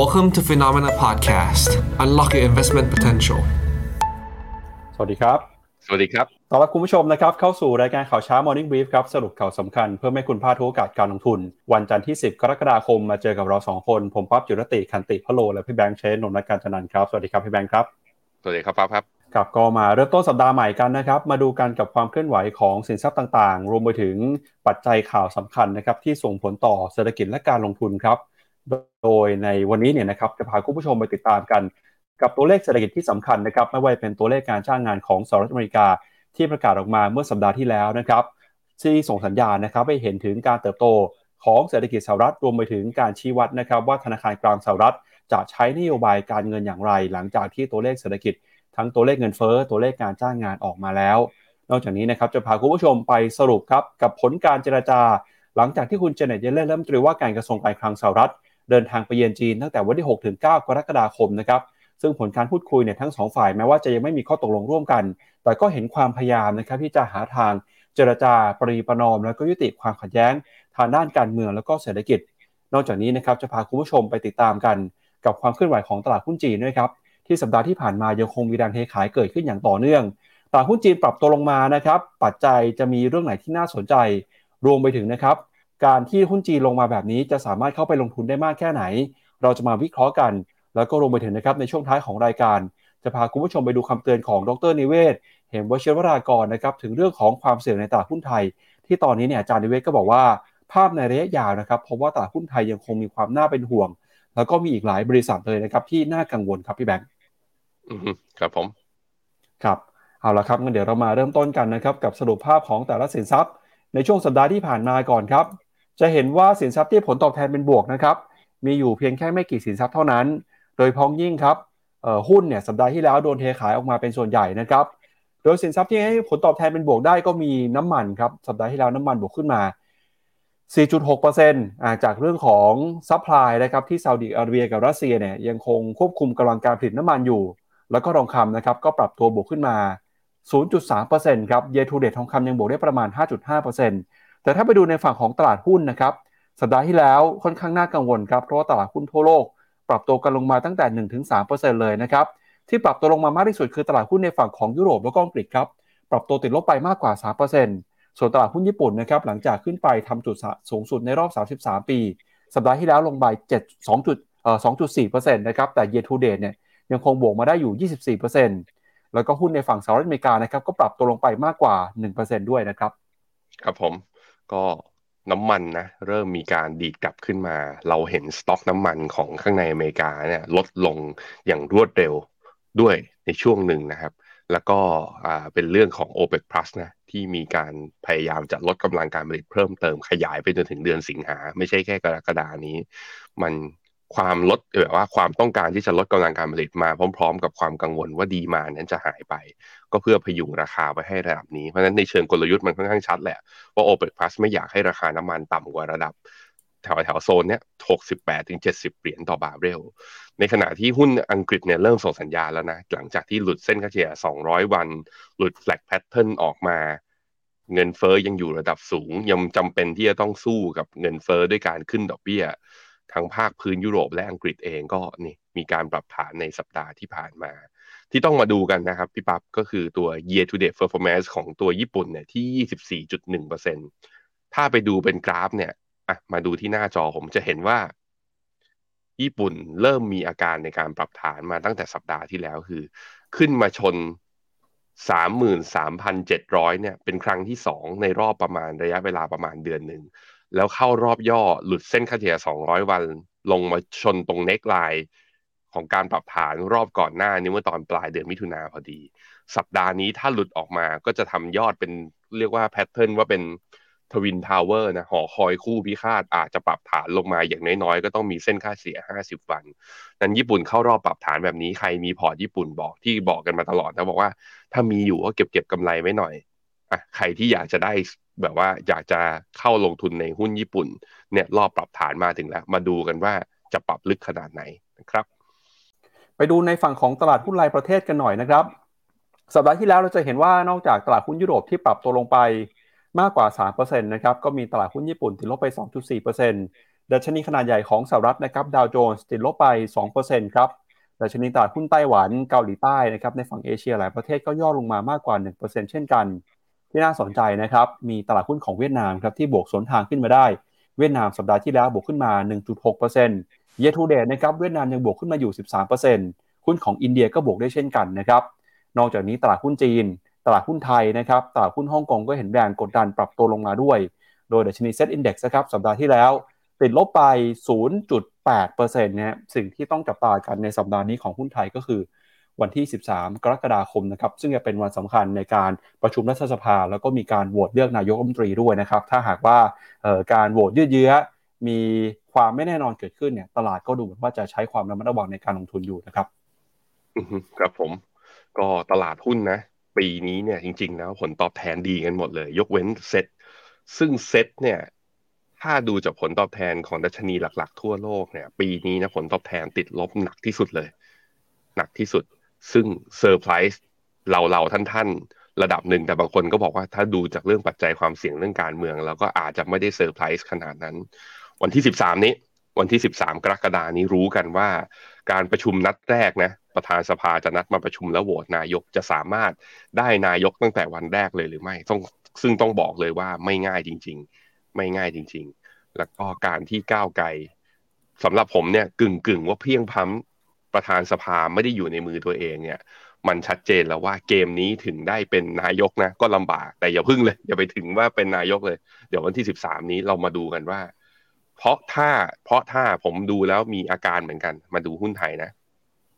Welcome to Phenomena Podcast. Unlock your investment potential. สวัสดีครับ สวัสดีครับต้อนรับคุณผู้ชมนะครับเข้าสู่รายการข่าวเช้า Morning Brief ครับ สรุปข่าวสำคัญเพื่อให้คุณพลาดทุกโอกาสการลงทุน วันจันทร์ที่ 10 กรกฎาคมมาเจอกับเรา 2 คน ผมปั๊บจุรติคันติพะโล และพี่แบงค์เชนนนท์การจันันครับ สวัสดีครับพี่แบงค์ครับ สวัสดีครับปั๊บครับครับก็มาเริ่มต้นสัปดาห์ใหม่กันนะครับ มาดูกันกับความเคลื่อนไหวของสินทรัพย์ต่างๆ รวมไปถึงปัจจัยข่าวสำคัญนะครับที่ส่งผลต่อเศรษฐกิจและการลงทุนครับ โดยในวันนี้เนี่ยนะครับจะพาคุณผู้ชมไปติดตามกัน กับตัวเลขเศรษฐกิจที่สำคัญนะครับไม่ว่าเป็นตัวเลขการจ้างงานของสหรัฐอเมริกาที่ประกาศออกมาเมื่อสัปดาห์ที่แล้วนะครับที่ส่งสัญญาณนะครับให้เห็นถึงการเติบโตของเศรษฐกิจสหรัฐรวมไปถึงการชี้วัดนะครับว่าธนาคารกลางสหรัฐจะใช้นโยบายการเงินอย่างไร หลังจากที่ตัวเลขเศรษฐกิจ ทั้งตัวเลขเงินเฟ้อตัวเลขการจ้างงานออกมาแล้ว นอกจากนี้นะครับจะพาคุณผู้ชมไปสรุปครับกับผลการเจรจา หลังจากที่คุณเจเน็ตเยเลนรัฐมตรีว่าการกระทรวงการคลังสหรัฐ เดินทางไปเยือนจีนตั้งแต่วันที่ 6 ถึง 9 กรกฎาคมนะครับซึ่งผลการพูดคุยเนี่ยทั้งสองฝ่ายแม้ว่าจะยังไม่มีข้อตกลงร่วมกัน แต่ก็เห็นความพยายามนะครับที่จะหาทางเจรจาปรีประนอม แล้วก็ยุติความขัดแย้งทางด้านการเมืองแล้วก็เศรษฐกิจ นอกจากนี้นะครับจะพาคุณผู้ชมไปติดตามกัน กับความเคลื่อนไหวของตลาดหุ้นจีนด้วยครับที่สัปดาห์ที่ผ่านมายังคงมีแรงเทขายเกิดขึ้นอย่างต่อเนื่องตลาดหุ้นจีนปรับตัวลงมานะครับ ปัจจัยจะมีเรื่องไหนที่น่าสนใจ รวมไปถึงนะครับ การที่หุ้นจีนลงมาแบบนี้จะสามารถเข้าไปลงทุนได้มากแค่ไหน เราจะมาวิเคราะห์กัน แล้วก็รวมไปถึงนะครับในช่วงท้ายของรายการ จะพาคุณผู้ชมไปดูคำเตือนของดรนิเวศเห็นวชิรวรากรนะครับถึงเรื่องของความเสี่ยงในตลาดหุ้นไทย ที่ตอนนี้เนี่ยอาจารย์นิเวศก็บอกว่าภาพในระยะยาวนะครับเพราะว่าตลาดหุ้นไทยยังคงมีความน่าเป็นห่วง แล้วก็มีอีกหลายบริษัทเลยนะครับที่น่ากังวลครับพี่แบงค์อืมครับผมครับเอาละครับงั้นเดี๋ยวเรามาเริ่มต้นกันนะครับกับสรุปภาพของแต่ละสินทรัพย์ ในช่วงสัปดาห์ที่ผ่านมาก่อนครับ จะเห็นว่าสินทรัพย์ที่ผลตอบแทนเป็นบวกนะครับมีอยู่เพียงแค่ไม่กี่สินทรัพย์เท่านั้น โดยเฉพาะอย่างยิ่งครับหุ้นเนี่ยสัปดาห์ที่แล้วโดนเทขายออกมาเป็นส่วนใหญ่นะครับโดยสินทรัพย์ที่ให้ผลตอบแทนเป็นบวกได้ก็มีน้ำมันครับสัปดาห์ที่แล้วน้ำมันบวกขึ้นมา 4.6%จากเรื่องของ supply นะครับที่ซาอุดิอาระเบียกับรัสเซียเนี่ยยังคงควบคุมกำลังการผลิตน้ำมันอยู่ แล้วก็ทองคำนะครับก็ปรับตัวบวกขึ้นมา 0.3%ครับเยทูเดตทองคำยังบวกได้ประมาณ 5.5% แต่ถ้าไปดูในฝั่งของตลาดหุ้นนะครับสัปดาห์ที่แล้วค่อนข้างน่ากังวลครับเพราะว่าตลาดหุ้นทั่วโลก ปรับตัวกันลงมาตั้งแต่ 1-3%เลยนะครับที่ปรับตัวลงมามากที่สุดคือตลาดหุ้นในฝั่งของยุโรปแล้วก็อังกฤษครับปรับตัวติดลบไปมากกว่า 3%ส่วนตลาดหุ้นญี่ปุ่นนะครับหลังจากขึ้นไปทำจุดสูงสุดในรอบ 33 ปี สัปดาห์ที่แล้วลงไป7 2จุดเอ่อ2.4%นะครับแต่ year to date เนี่ยยังคงบวกมาได้อยู่ 24%แล้วก็หุ้นในฝั่งสหรัฐอเมริกานะครับก็ปรับตัวลงไปมากกว่า 1%ด้วยนะครับครับผม ก็น้ำมันนะเริ่มมีการดีดกลับขึ้นมา เราเห็นสต็อกน้ำมันของข้างในอเมริกาเนี่ยลดลงอย่างรวดเร็วด้วยในช่วงหนึ่งนะครับ แล้วก็เป็นเรื่องของ OPEC Plus นะที่มีการพยายามจะลดกำลังการผลิตเพิ่มเติมขยายไปจนถึงเดือนสิงหา ไม่ใช่แค่กรกฎานี้ มัน ความลดแบบว่าความต้องการที่จะลดกำลังการผลิตมาพร้อม ๆ กับความกังวลว่า demand จะหายไป ก็เพื่อพยุงราคาไว้ให้ระดับนี้ เพราะฉะนั้นในเชิงกลยุทธ์มันค่อนข้างชัดแหละ ว่า OPEC Plus ไม่อยากให้ราคาน้ำมันต่ำกว่าระดับ แถวแถวโซนเนี้ย68ถึง70เหรียญต่อบาร์เรล ในขณะที่หุ้นอังกฤษเนี่ยเริ่มส่งสัญญาณแล้วนะ หลังจากที่หลุดเส้นค่าเฉลี่ย200วัน หลุด flag pattern ออกมาเงินเฟ้อยังอยู่ระดับสูง ยังจำเป็นที่จะต้องสู้กับเงินเฟ้อด้วยการขึ้นดอกเบี้ย ทั้งภาคพื้นยุโรปและอังกฤษเองก็นี่มีการปรับฐานในสัปดาห์ที่ผ่านมา ที่ต้องมาดูกันนะครับ พี่ปั๊บก็คือตัว year to date performance ของตัวญี่ปุ่นเนี่ยที่ 24.1%ถ้าไปดูเป็นกราฟเนี่ยอะมาดูที่หน้าจอผมจะเห็นว่า ญี่ปุ่นเริ่มมีอาการในการปรับฐานมาตั้งแต่สัปดาห์ที่แล้วคือ ขึ้นมาชน 33,700 เนี่ย เป็นครั้งที่สองในรอบประมาณระยะเวลาประมาณเดือนหนึ่ง แล้วเข้ารอบย่อหลุดเส้นค่าเฉลี่ย 200 วัน ลงมาชนตรง neckline ของการปรับฐานรอบก่อนหน้านี้เมื่อตอนปลายเดือนมิถุนาพอดี สัปดาห์นี้ถ้าหลุดออกมาก็จะทำยอดเป็นเรียกว่า pattern ว่าเป็น twin tower นะหอคอยคู่พิฆาตอาจจะปรับฐานลงมาอย่างน้อยๆ ก็ต้องมีเส้นค่าเฉลี่ย 50 วัน นั้นญี่ปุ่นเข้ารอบปรับฐานแบบนี้ใครมีพอร์ตญี่ปุ่นบอกที่บอกกันมาตลอดนะบอกว่า ถ้ามีอยู่ก็เก็บเก็บกำไรไว้หน่อยอะใครที่อยากจะได้ แบบว่าอยากจะเข้าลงทุนในหุ้นญี่ปุ่น เนี่ยรอบปรับฐานมาถึงแล้ว มาดูกันว่าจะปรับลึกขนาดไหนนะครับ ไปดูในฝั่งของตลาดหุ้นรายประเทศกันหน่อยนะครับ สัปดาห์ที่แล้วเราจะเห็นว่านอกจากตลาดหุ้นยุโรปที่ปรับตัวลงไปมากกว่า 3%นะครับก็มีตลาดหุ้นญี่ปุ่นติดลบไป 2.4%ดัชนีขนาดใหญ่ของสหรัฐนะครับดาวโจนส์ติดลบไป 2%ครับดัชนีตลาดหุ้นไต้หวันเกาหลีใต้นะครับในฝั่งเอเชียหลายประเทศก็ย่อลงมามากกว่า 1%เช่นกัน ที่น่าสนใจนะครับ มีตลาดหุ้นของเวียดนามครับที่บวกสวนทางขึ้นมาได้ เวียดนามสัปดาห์ที่แล้วบวกขึ้นมา 1.6% year to date นะครับเวียดนามยังบวกขึ้นมาอยู่ 13%หุ้นของอินเดียก็บวกได้เช่นกันนะครับ นอกจากนี้ตลาดหุ้นจีน ตลาดหุ้นไทยนะครับ ตลาดหุ้นฮ่องกงก็เห็นแรงกดดันปรับตัวลงมาด้วย โดยดัชนีเซ็ตอินดี x นะครับสัปดาห์ที่แล้ว ติดลบไป 0.8%นะสิ่งที่ต้องจับตากันในสัปดาห์นี้ของหุ้นไทยก็คือ วันที่ 13 กรกฎาคมนะครับซึ่งจะเป็นวันสำคัญในการประชุมรัฐสภา แล้วก็มีการโหวตเลือกนายกรัฐมนตรีด้วยนะครับ ถ้าหากว่าการโหวตยืดเยื้อมีความไม่แน่นอนเกิดขึ้นเนี่ยตลาดก็ดูเหมือนว่าจะใช้ความระมัดระวังในการลงทุนอยู่นะครับครับผมก็ตลาดหุ้นนะ ปีนี้เนี่ยจริง ๆ แล้วผลตอบแทนดีกันหมดเลย ยกเว้นเซ็ตซึ่งเซ็ตเนี่ย ถ้าดูจากผลตอบแทนของดัชนีหลัก ๆ ทั่วโลกเนี่ย ปีนี้นะผลตอบแทนติดลบหนักที่สุดเลย หนักที่สุด ซึ่งเซอร์ไพรส์เราเราท่านท่านระดับหนึ่งแต่บางคนก็บอกว่าถ้าดูจากเรื่องปัจจัยความเสี่ยงเรื่องการเมืองเราก็อาจจะไม่ได้เซอร์ไพรส์ขนาดนั้น วันที่ 13 นี้ วันที่ 13 กรกฎานี้รู้กันว่า การประชุมนัดแรกนะประธานสภาจะนัดมาประชุมแล้วโหวตนายกจะสามารถได้นายกตั้งแต่วันแรกเลยหรือไม่ต้องซึ่งต้องบอกเลยว่าไม่ง่ายจริง ๆ ไม่ง่ายจริง ๆ แล้วก็การที่ก้าวไกลสำหรับผมเนี่ยกึ่งกึ่งว่าเพียงพั้ม ประธานสภาไม่ได้อยู่ในมือตัวเองเนี่ย มันชัดเจนแล้วว่าเกมนี้ถึงได้เป็นนายกนะ ก็ลำบากแต่อย่าพึ่งเลย อย่าไปถึงว่าเป็นนายกเลย เดี๋ยววันที่สิบสามนี้เรามาดูกันว่า เพราะถ้าเพราะถ้าผมดูแล้วมีอาการเหมือนกัน มาดูหุ้นไทยนะ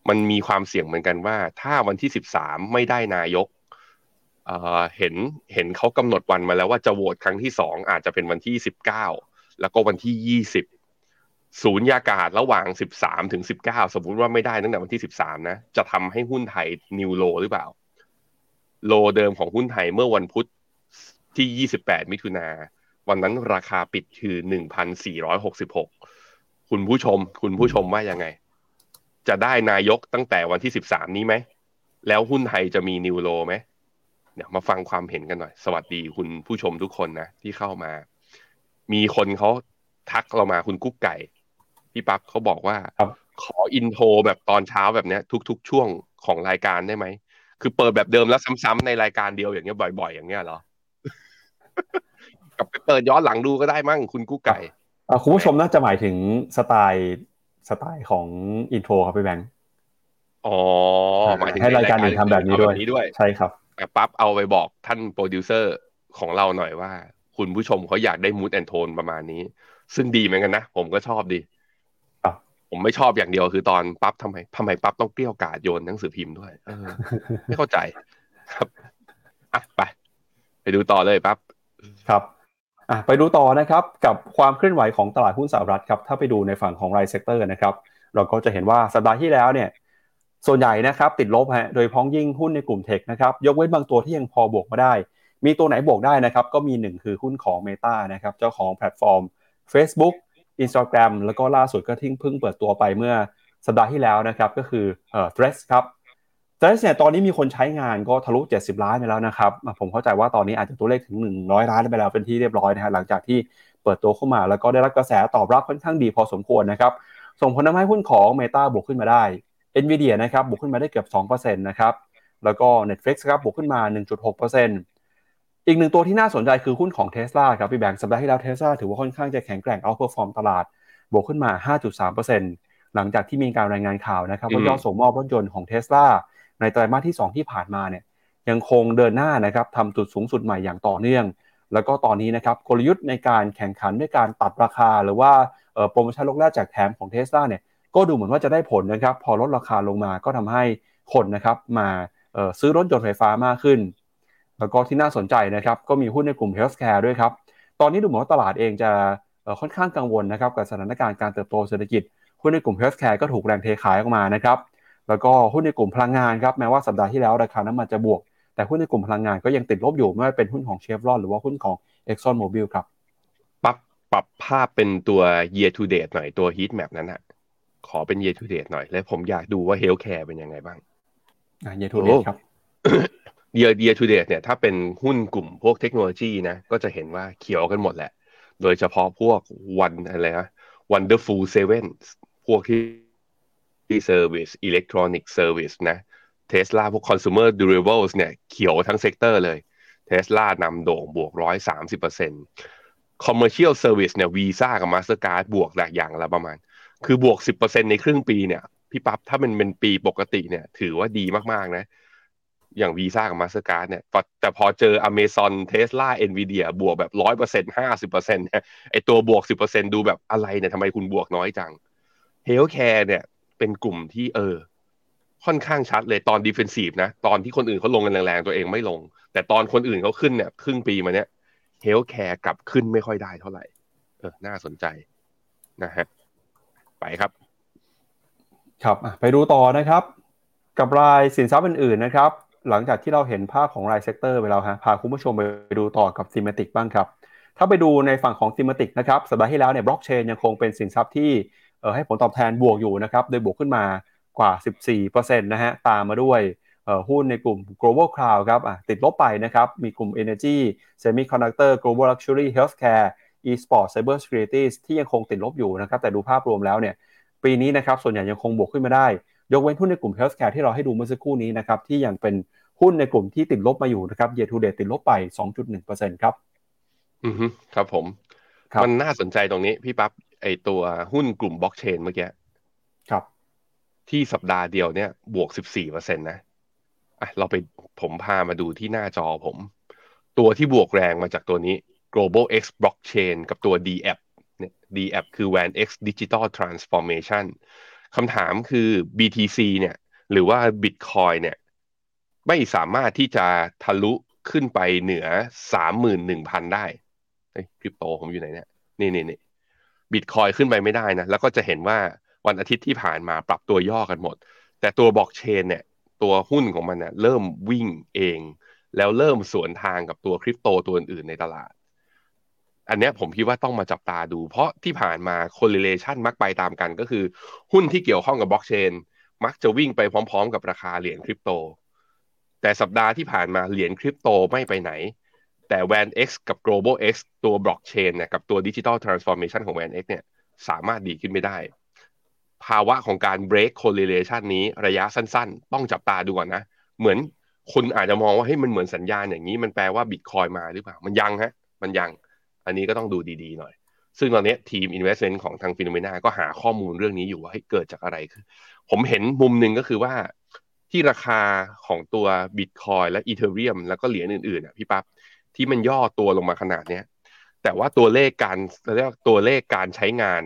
มันมีความเสี่ยงเหมือนกันว่า ถ้าวันที่สิบสามไม่ได้นายกเห็นเห็นเขากำหนดวันมาแล้วว่าจะโหวตครั้งที่สองอาจจะเป็นวันที่สิบเก้าแล้วก็วันที่ยี่สิบ ศูนย์ยากาศระหว่างสิบสามถึงสิบเก้าสมมุติว่าไม่ได้ตั้งแต่วันที่สิบสามนะ จะทำให้หุ้นไทยนิวโลหรือเปล่า โลเดิมของหุ้นไทยเมื่อวันพุธที่ยี่สิบแปดมิถุนา วันนั้นราคาปิดคือหนึ่งพันสี่ร้อยหกสิบหกคุณผู้ชม คุณผู้ชมว่ายังไง จะได้นายกตั้งแต่วันที่สิบสามนี้ไหม แล้วหุ้นไทยจะมีนิวโลไหมเดี๋ยวมาฟังความเห็นกันหน่อย สวัสดีคุณผู้ชมทุกคนนะ ที่เข้ามา มีคนเขาทักเรามาคุณกุ๊กไก่ พี่ปั๊บเขาบอกว่าขอ intro แบบตอนเช้าแบบเนี้ย ทุก ๆ ช่วงของรายการได้ไหมคือเปิดแบบเดิมแล้วซ้ำๆในรายการเดียวอย่างเงี้ยบ่อย ๆ อย่างเงี้ยเหรอกับไปเปิดย้อนหลังดูก็ได้มั้งคุณกุ๊กไก่คุณผู้ชมน่าจะหมายถึงสไตล์สไตล์ของ intro ครับพี่แบงค์อ๋อหมายถึงให้รายการอื่นทำแบบนี้ด้วยใช่ครับปั๊บเอาไปบอกท่านโปรดิวเซอร์ของเราหน่อยว่า คุณผู้ชมเขาอยากได้ mood and tone ประมาณนี้ ซึ่งดีเหมือนกันนะ ผมก็ชอบดี ผมไม่ชอบอย่างเดียวคือตอนปั๊บทำไมทำไมปั๊บต้องเกรี้ยวกราดโยนหนังสือพิมพ์ด้วยเออไม่เข้าใจครับอะไป ไปดูต่อเลยปั๊บครับอะไปดูต่อนะครับกับความเคลื่อนไหวของตลาดหุ้นสหรัฐครับถ้าไปดูในฝั่งของราย sector นะครับ เราก็จะเห็นว่าสัปดาห์ที่แล้วเนี่ยส่วนใหญ่นะครับติดลบฮะโดยเฉพาะอย่างยิ่งหุ้นในกลุ่ม tech นะครับยกเว้นบางตัวที่ยังพอบวกมาได้ มีตัวไหนบวกได้นะครับก็มีหนึ่งคือหุ้นของ Meta นะครับเจ้าของแพลตฟอร์ม Facebook Instagram แล้วก็ล่าสุดก็ที่เพิ่งเปิดตัวไปเมื่อสัปดาห์ที่แล้วนะครับก็คือเอ่อ Threads ครับ Threads เนี่ยตอนนี้มีคนใช้งานก็ทะลุ 70 ล้านไปแล้วนะครับ ผมเข้าใจว่าตอนนี้อาจจะตัวเลขถึง 100 ล้านไปแล้วเป็นที่เรียบร้อยนะฮะหลังจากที่เปิดตัวเข้ามา แล้วก็ได้รับกระแสตอบรับค่อนข้างดีพอสมควรนะครับส่งผลทำให้หุ้นของ Meta บวกขึ้นมาได้ NVIDIA นะครับบวกขึ้นมาได้เกือบ2%นะครับแล้วก็ Netflix ครับบวกขึ้นมา 1.6% อีกหนึ่งตัวที่น่าสนใจคือหุ้นของ Tesla ครับพี่แบงค์สัปดาห์ที่แล้ว Tesla ถือว่าค่อนข้างจะแข็งแกร่ง outperform ตลาด บวกขึ้นมา 5.3%หลังจากที่มีการรายงานข่าวนะครับว่ายอดส่งมอบรถยนต์ของ Tesla ในไตรมาสที่ 2 ที่ผ่านมาเนี่ยยังคงเดินหน้านะครับทำจุดสูงสุดใหม่อย่างต่อเนื่อง แล้วก็ตอนนี้นะครับกลยุทธ์ในการแข่งขันด้วยการตัดราคา หรือว่าโปรโมชั่นลดแลกแจกแถมของ Tesla เนี่ยก็ดูเหมือนว่าจะได้ผลนะครับพอลดราคาลงมาก็ทำให้คนนะครับมาซื้อรถยนต์ไฟฟ้ามากขึ้น แล้วก็ที่น่าสนใจนะครับก็มีหุ้นในกลุ่ม healthcare ด้วยครับ ตอนนี้ดูเหมือนว่าตลาดเองจะค่อนข้างกังวลนะครับกับสถานการณ์การเติบโตเศรษฐกิจ หุ้นในกลุ่ม healthcare ก็ถูกแรงเทขายออกมานะครับแล้วก็หุ้นในกลุ่มพลังงานครับแม้ว่าสัปดาห์ที่แล้วราคาน้ำมันจะบวก แต่หุ้นในกลุ่มพลังงานก็ยังติดลบอยู่ไม่ว่าเป็นหุ้นของเชฟรอนหรือว่าหุ้นของ Exxon Mobil ครับปรับปรับภาพเป็นตัว year to date หน่อยตัว heat map นั้นอะขอเป็น year to date หน่อย และผมอยากดูว่า healthcare เป็นยังไงบ้างอ่า year to date ครับ year year to date เนี่ยถ้าเป็นหุ้นกลุ่มพวกเทคโนโลยีนะก็จะเห็นว่าเขียวกันหมดแหละ โดยเฉพาะพวกวันอะไรนะ Wonderful Seven พวกที่ที่ Service Electronic Service นะ Tesla พวก Consumer Durables เนี่ยเขียวทั้งเซกเตอร์เลย Tesla นำโด่งบวก130% Commercial Service เนี่ย Visa กับ Mastercard บวกแค่อย่างละประมาณ คือบวก10%ในครึ่งปีเนี่ย พี่ปั๊บถ้ามันเป็นปีปกติเนี่ย ถือว่าดีมากๆนะ อย่างวีซ่ากับ Mastercard เนี่ยแต่พอเจอ Amazon Tesla Nvidia บวกแบบร้อยเปอร์เซ็นต์ห้าสิบเปอร์เซ็นต์เนี่ยไอตัวบวกสิบเปอร์เซ็นต์ดูแบบอะไรเนี่ยทำไมคุณบวกน้อยจัง healthcare เนี่ย เป็นกลุ่มที่เออ ค่อนข้างชัดเลยตอน defensive นะ ตอนที่คนอื่นเขาลงกันแรงๆ ตัวเองไม่ลง แต่ตอนคนอื่นเขาขึ้นเนี่ย ครึ่งปีมาเนี้ย healthcare กลับขึ้นไม่ค่อยได้เท่าไหร่ เออ น่าสนใจนะฮะไปครับ ครับไปดูต่อนะครับ กับรายสินทรัพย์อื่นๆนะครับ หลังจากที่เราเห็นภาพของราย sector ไปแล้วฮะพาคุณผู้ชมไปดูต่อกับ thematic บ้างครับ ถ้าไปดูในฝั่งของ thematic นะครับสัปดาห์ที่แล้วเนี่ยบล็อกเชนยังคงเป็นสินทรัพย์ที่ให้ผลตอบแทนบวกอยู่นะครับโดยบวกขึ้นมากว่า 14%นะฮะตามมาด้วยหุ้นในกลุ่ม global cloud ครับติดลบไปนะครับ มีกลุ่ม energy semiconductor global luxury healthcare e-sport cyber security ที่ยังคงติดลบอยู่นะครับ แต่ดูภาพรวมแล้วเนี่ย ปีนี้นะครับ ส่วนใหญ่ยังคงบวกขึ้นมาได้ ยกเว้นหุ้นในกลุ่ม healthcare ที่เราให้ดูเมื่อสักครู่นี้นะครับที่ยังเป็นหุ้นในกลุ่มที่ติดลบมาอยู่นะครับ year to date ติดลบไป 2.1%ครับอือฮึครับผมมันน่าสนใจตรงนี้พี่ปับ๊บไอตัวหุ้นกลุ่มบล็อกเชนเมื่อกี้ครับ ที่สัปดาห์เดียวเนี่ยบวก 14เปอร์เซ็นต์นะอะเราไปผมพามาดูที่หน้าจอผม ตัวที่บวกแรงมาจากตัวนี้ global x blockchain กับตัว DApp เนี่ย DApp คือ WAN X Digital Transformation คำถามคือ BTC เนี่ย หรือว่า Bitcoin เนี่ย ไม่สามารถที่จะทะลุขึ้นไปเหนือ31,000ได้เฮ้ยคริปโตผมอยู่ไหนเนี่ย นี่นี่นี่บิตคอยขึ้นไปไม่ได้นะ แล้วก็จะเห็นว่าวันอาทิตย์ที่ผ่านมาปรับตัวย่อกันหมด แต่ตัวบล็อกเชนเนี่ย ตัวหุ้นของมันเนี่ยเริ่มวิ่งเอง แล้วเริ่มสวนทางกับตัวคริปโตตัวอื่นในตลาด อันนี้ผมคิดว่าต้องมาจับตาดู เพราะที่ผ่านมา correlation มักไปตามกันก็คือ หุ้นที่เกี่ยวข้องกับบล็อกเชน มักจะวิ่งไปพร้อม ๆ กับราคาเหรียญคริปโต แต่สัปดาห์ที่ผ่านมาเหรียญคริปโตไม่ไปไหน แต่ WAN X กับ Global X ตัวบล็อกเชนเนี่ยกับตัว Digital Transformation ของ WAN X เนี่ยสามารถดีขึ้นไม่ได้ ภาวะของการ break correlation นี้ระยะสั้นๆ ต้องจับตาดูก่อนนะ เหมือนคุณอาจจะมองว่าเฮ้ยมันเหมือนสัญญาณอย่างนี้มันแปลว่าบิตคอยมาหรือเปล่า มันยังฮะ มันยัง อันนี้ก็ต้องดูดีๆหน่อย ซึ่งตอนนี้ทีม investment ของทาง FINNOMENA ก็หาข้อมูลเรื่องนี้อยู่ว่าให้เกิดจากอะไรคือผมเห็นมุมหนึ่งก็คือว่าที่ราคาของตัวบิตคอยและ Ethereum แล้วก็เหรียญอื่นๆอะพี่ปั๊บที่มันย่อตัวลงมาขนาดเนี้ยแต่ว่าตัวเลขการเรียกตัวเลขการใช้งาน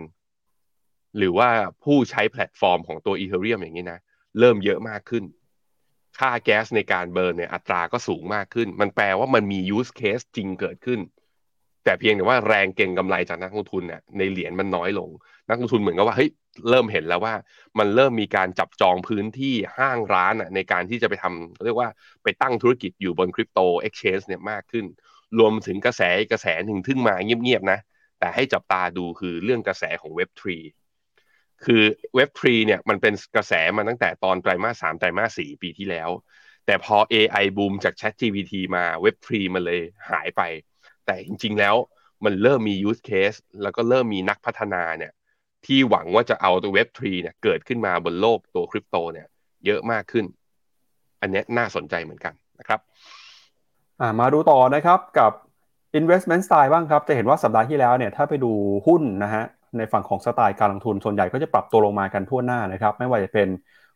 หรือว่าผู้ใช้แพลตฟอร์มของตัว Ethereum อย่างนี้นะ เริ่มเยอะมากขึ้น ค่าแก๊สในการ burn เนี่ยอัตราก็สูงมากขึ้น มันแปลว่ามันมี use case จริงเกิดขึ้น แต่เพียงแต่ว่าแรงเก็งกำไรจากนักลงทุนเนี่ยในเหรียญมันน้อยลง นักลงทุนเหมือนกับว่าเฮ้ยเริ่มเห็นแล้วว่า มันเริ่มมีการจับจองพื้นที่ห้างร้านอะในการที่จะไปทำเรียกว่าไปตั้งธุรกิจอยู่บน crypto exchange เนี่ยมากขึ้น รวมถึงกระแสกระแสหนึ่งที่มาเงียบๆนะ แต่ให้จับตาดูคือเรื่องกระแสของเว็บทรีคือเว็บทรีเนี่ยมันเป็นกระแสมาตั้งแต่ตอนไตรมาสสามไตรมาสสี่ปีที่แล้ว แต่พอ AI บูมจาก Chat GPT มาเว็บทรีมันเลยหายไป แต่จริง ๆ แล้วมันเริ่มมี use case แล้วก็เริ่มมีนักพัฒนาเนี่ยที่หวังว่าจะเอาตัวเว็บทรีเนี่ยเกิดขึ้นมาบนโลกตัวคริปโตเนี่ยเยอะมากขึ้น อันนี้น่าสนใจเหมือนกันนะครับมาดูต่อนะครับกับ investment style บ้างครับ จะเห็นว่าสัปดาห์ที่แล้วเนี่ยถ้าไปดูหุ้นนะฮะในฝั่งของสไตล์การลงทุนส่วนใหญ่ก็จะปรับตัวลงมากันทั่วหน้านะครับ ไม่ว่าจะเป็น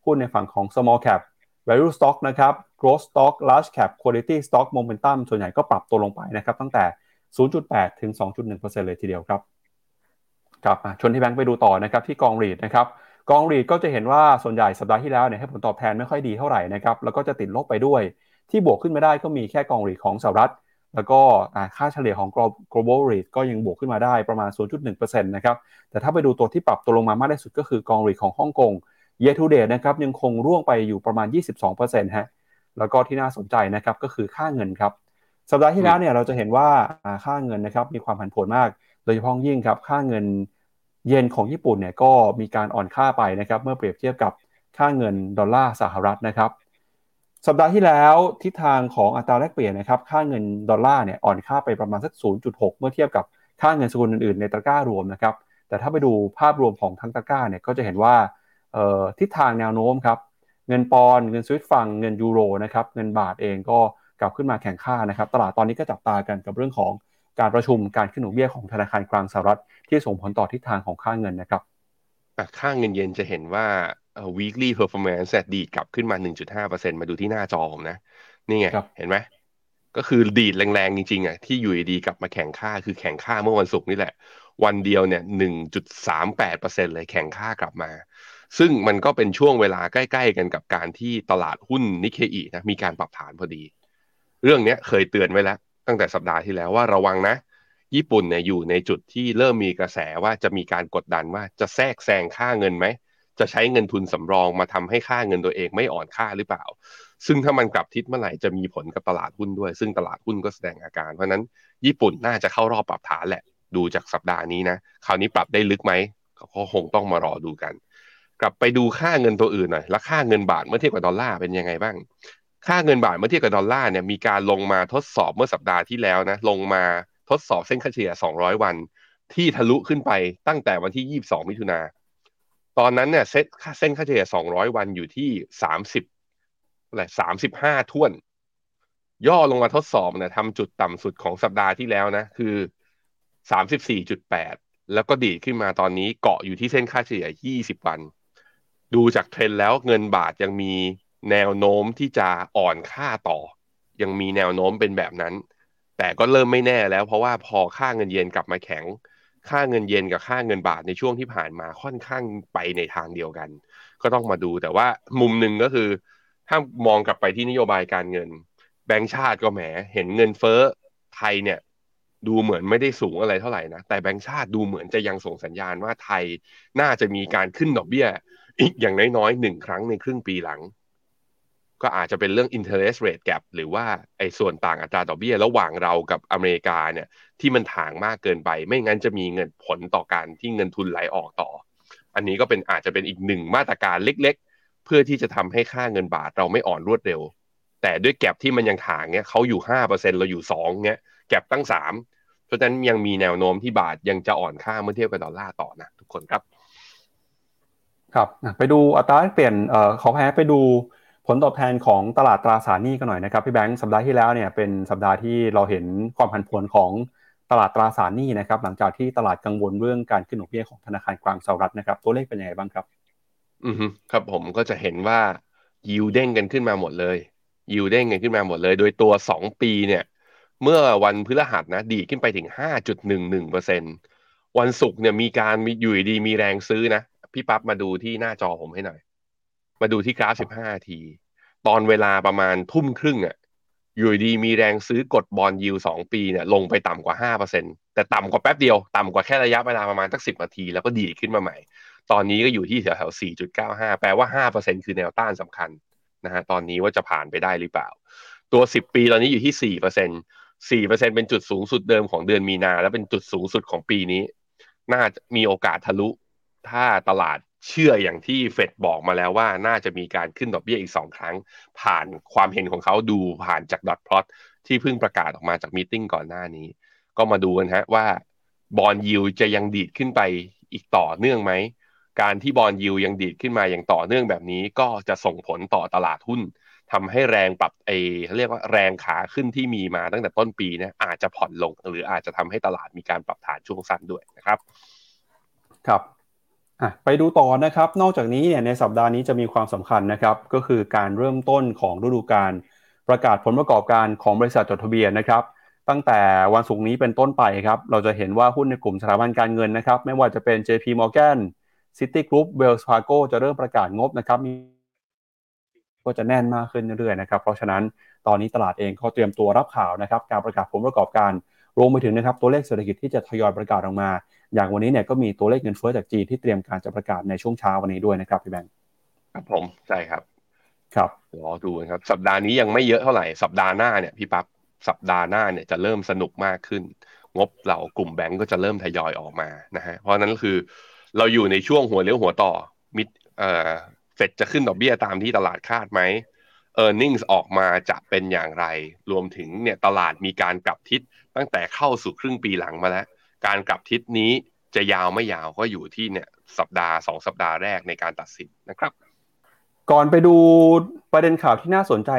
หุ้นในฝั่งของ small cap value stock นะครับ growth stock large cap quality stock momentum ส่วนใหญ่ก็ปรับตัวลงไปนะครับ ตั้งแต่ 0.8 ถึง 2.1%เลยทีเดียวครับกลับมาชนที่แบงค์ไปดูต่อนะครับที่กองรีดนะครับกองรีดก็จะเห็นว่าส่วนใหญ่สัปดาห์ที่แล้วเนี่ยให้ผลตอบแทนไม่ค่อยดีเท่าไหร่นะครับแล้วก็จะติดลบไปด้วย ที่บวกขึ้นมาได้ก็มีแค่กองรีดของสหรัฐ แล้วก็ค่าเฉลี่ยของ global rate ก็ยังบวกขึ้นมาได้ประมาณ 0.1%นะครับแต่ถ้าไปดูตัวที่ปรับตัวลงมามากที่สุดก็คือกองรีดของฮ่องกง year to date นะครับยังคงร่วงไปอยู่ประมาณ 22%ฮะแล้วก็ที่น่าสนใจนะครับก็คือค่าเงินครับ สัปดาห์ที่แล้วเนี่ยเราจะเห็นว่าค่าเงินนะครับมีความผันผวนมาก โดยเฉพาะยิ่งครับค่าเงินเยนของญี่ปุ่นเนี่ยก็มีการอ่อนค่าไปนะครับเมื่อเปรียบเทียบกับค่าเงินดอลลาร์สหรัฐนะครับ สัปดาห์ที่แล้วทิศทางของอัตราแลกเปลี่ยนนะครับค่าเงินดอลลาร์เนี่ยอ่อนค่าไปประมาณสัก 0.6 เมื่อเทียบกับค่าเงินสกุลอื่นๆ ในตะกร้ารวมนะครับแต่แต่ถ้าไปดูภาพรวมของทั้งตะก้าเนี่ยก็จะเห็นว่าทิศทางแนวโน้มครับเงินปอนเงินสวิตฟังเงินยูโรนะครับเงินบาทเองก็ก ลับขึ้นมาแข่งค่านะครับ ตลาดตอนนี้ก็จับตากันกับเรื่องของการประชุมการขึ้นดอกเบี้ยของธนาคารกลางสหรัฐ ที่ส่งผลต่อทิศทางของค่าเงินนะครับค่าเงินเยนจะเห็นว่า weekly performance ดีดกลับขึ้นมา 1.5%มาดูที่หน้าจอผมนะ นี่ไง เห็นไหม ก็คือดีดแรงๆ จริงๆอะที่อยู่ดีกลับมาแข่งค่า คือแข่งค่าเมื่อวันศุกร์นี่แหละ วันเดียวเนี่ย 1.38%เลยแข่งค่ากลับมา ซึ่งมันก็เป็นช่วงเวลาใกล้ ๆ กันกับการที่ตลาดหุ้นนิเคอีนะ มีการปรับฐานพอดี เรื่องนี้เคยเตือนไว้แล้ว ตั้งแต่สัปดาห์ที่แล้วว่าระวังนะ ญี่ปุ่นเนี่ยอยู่ในจุดที่เริ่มมีกระแสว่าจะมีการกดดันว่าจะแทรกแซงค่าเงินไหมจะใช้เงินทุนสำรองมาทำให้ค่าเงินตัวเองไม่อ่อนค่าหรือเปล่า ซึ่งถ้ามันกลับทิศเมื่อไหร่จะมีผลกับตลาดหุ้นด้วย ซึ่งตลาดหุ้นก็แสดงอาการ เพราะนั้นญี่ปุ่นน่าจะเข้ารอบปรับฐานแหละ ดูจากสัปดาห์นี้นะ คราวนี้ปรับได้ลึกไหมก็คงต้องมารอดูกัน กลับไปดูค่าเงินตัวอื่นหน่อย แล้วค่าเงินบาทเมื่อเทียบกับดอลลาร์เป็นยังไงบ้าง ค่าเงินบาทเมื่อเทียบกับดอลลาร์เนี่ยมีการลงมาทดสอบเมื่อสัปดาห์ที่แล้วนะลงมาทดสอบเส้นค่าเฉลี่ย 200 วัน ที่ทะลุขึ้นไปตั้งแต่วันที่ 22 มิถุนาตอนนั้นเนี่ยเซ็ตเส้นค่าเฉลี่ย 200 วันอยู่ที่ 30อะไร35ท่วน ย่อลงมาทดสอบเนี่ยทำจุดต่ำสุดของสัปดาห์ที่แล้วนะคือ 34.8 แล้วก็ดีดขึ้นมาตอนนี้เกาะอยู่ที่เส้นค่าเฉลี่ย 20 วัน ดูจากเทรนแล้วเงินบาทยังมี แนวโน้มที่จะอ่อนค่าต่อ ยังมีแนวโน้มเป็นแบบนั้น แต่ก็เริ่มไม่แน่แล้วเพราะว่าพอค่าเงินเยนกลับมาแข็ง ค่าเงินเยนกับค่าเงินบาทในช่วงที่ผ่านมาค่อนข้างไปในทางเดียวกัน ก็ต้องมาดูแต่ว่ามุมหนึ่งก็คือ ถ้ามองกลับไปที่นโยบายการเงิน แบงก์ชาติก็แหมเห็นเงินเฟ้อไทยเนี่ยดูเหมือนไม่ได้สูงอะไรเท่าไหร่นะ แต่แบงก์ชาติดูเหมือนจะยังส่งสัญญาณว่าไทยน่าจะมีการขึ้นดอกเบี้ย อีกอย่างน้อยๆหนึ่งครั้งในครึ่งปีหลัง ก็อาจจะเป็นเรื่อง interest rate gap หรือว่าไอ้ส่วนต่างอัตราดอกเบี้ยระหว่างเรากับอเมริกาเนี่ยที่มันถ่างมากเกินไป ไม่งั้นจะมีเงินผลต่อการที่เงินทุนไหลออกต่อ อันนี้ก็เป็นอาจจะเป็นอีกหนึ่งมาตรการเล็กๆ เพื่อที่จะทำให้ค่าเงินบาทเราไม่อ่อนรวดเร็ว แต่ด้วยแกลบที่มันยังถ่างเนี่ยเขาอยู่ห้าเปอร์เซ็นเราอยู่สองเนี่ยแกลบตั้งสามเพราะฉะนั้นยังมีแนวโน้มที่บาทยังจะอ่อนค่าเมื่อเทียบกับดอลลาร์ต่อนะทุกคนครับ ครับไปดูอัตราเปลี่ยนเอ่อขอแพ้ไปดู ผลตอบแทนของตลาดตราสารหนี้กันหน่อยนะครับพี่แบงค์สัปดาห์ที่แล้วเนี่ยเป็นสัปดาห์ที่เราเห็นความผันผวนของตลาดตราสารหนี้นะครับหลังจากที่ตลาดกังวลเรื่องการขึ้นดอกเบี้ยของธนาคารกลางสหรัฐนะครับตัวเลขเป็นยังไงบ้างครับ อือครับผมก็จะเห็นว่ายิวเด้งกันขึ้นมาหมดเลยยิวเด้งกันขึ้นมาหมดเลย โดยตัวสองปีเนี่ยเมื่อวันพฤหัสนะดีขึ้นไปถึงห้าจุดหนึ่งหนึ่งเปอร์เซ็นวันศุกร์เนี่ยมีการมีอยู่ดีมีแรงซื้อนะ พี่ปั๊บมาดูที่หน้าจอผมให้หน่อย มาดูที่กราฟ 15 ที ตอนเวลาประมาณทุ่มครึ่งอะอยู่ดีมีแรงซื้อกดบอลยิวสองปีเนี่ยลงไปต่ำกว่า 5%แต่ต่ำกว่าแป๊บเดียว ต่ำกว่าแค่ระยะเวลาประมาณสักสินาที แล้วก็ดีขึ้นมาใหม่ ตอนนี้ก็อยู่ที่แถวๆ4.95 แปลว่า 5%คือแนวต้านสำคัญนะฮะตอนนี้ว่าจะผ่านไปได้หรือเปล่า ตัว 10 ปีตอนนี้อยู่ที่ 4% 4%เป็นจุดสูงสุดเดิมของเดือนมีนา และเป็นจุดสูงสุดของปีนี้ น่าจะมีโอกาสทะลุ ถ้าตลาด เชื่ออย่างที่เฟดบอกมาแล้วว่าน่าจะมีการขึ้นดอกเบี้ยอีกสองครั้ง ผ่านความเห็นของเขาดูผ่านจากดอทพลอตที่เพิ่งประกาศออกมาจากมีติ้งก่อนหน้านี้ ก็มาดูกันฮะว่าบอลยิวจะยังดีดขึ้นไปอีกต่อเนื่องไหม การที่บอลยิวยังดีดขึ้นมาอย่างต่อเนื่องแบบนี้ ก็จะส่งผลต่อตลาดหุ้นทำให้แรงปรับเอเรียกว่าแรงขาขึ้นที่มีมาตั้งแต่ต้นปีเนี่ยอาจจะผ่อนลง หรืออาจจะทำให้ตลาดมีการปรับฐานช่วงสั้นด้วยนะครับ ครับ ไปดูต่อนะครับ นอกจากนี้เนี่ยในสัปดาห์นี้จะมีความสำคัญนะครับ ก็คือการเริ่มต้นของฤดูกาลประกาศผลประกอบการของบริษัทจดทะเบียนนะครับ ตั้งแต่วันศุกร์นี้เป็นต้นไปครับ เราจะเห็นว่าหุ้นในกลุ่มสถาบันการเงินนะครับ ไม่ว่าจะเป็น JP Morgan Citigroup Wells Fargo จะเริ่มประกาศงบนะครับก็จะแน่นมากขึ้นเรื่อยๆนะครับ เพราะฉะนั้นตอนนี้ตลาดเองก็เตรียมตัวรับข่าวนะครับ การประกาศผลประกอบการรวมไปถึงนะครับตัวเลขเศรษฐกิจที่จะทยอยประกาศออกมาอย่างวันนี้เนี่ยก็มีตัวเลขเงินเฟ้อจากจีนที่เตรียมการจะประกาศในช่วงเช้าวันนี้ด้วยนะครับพี่แบงค์ครับผมใช่ครับ ครับรอดูครับ สัปดาห์นี้ยังไม่เยอะเท่าไหร่สัปดาห์หน้าเนี่ยพี่ปั๊บสัปดาห์หน้าเนี่ยจะเริ่มสนุกมากขึ้น งบเหล่ากลุ่มแบงก์ก็จะเริ่มทยอยออกมานะฮะเพราะนั้นคือเราอยู่ในช่วงหัวเลี้ยวหัวต่อมิดเอ่อเฟดจะขึ้นดอกเบี้ยตามที่ตลาดคาดไหม e a r n i n g ออกมาจะเป็นอย่างไร รวมถึงเนี่ยตลาดมีการกลับทิศตั้งแต่เข้าสู่ครึ่งปีหลังมาแล้ว การกลับทิศนี้จะยาวไม่ยาวก็อยู่ที่เนี่ยสัปดาห์สองสัปดาห์แรกในการตัดสินนะครับ ก่อนไปดูประเด็นข่าวที่น่าสนใจ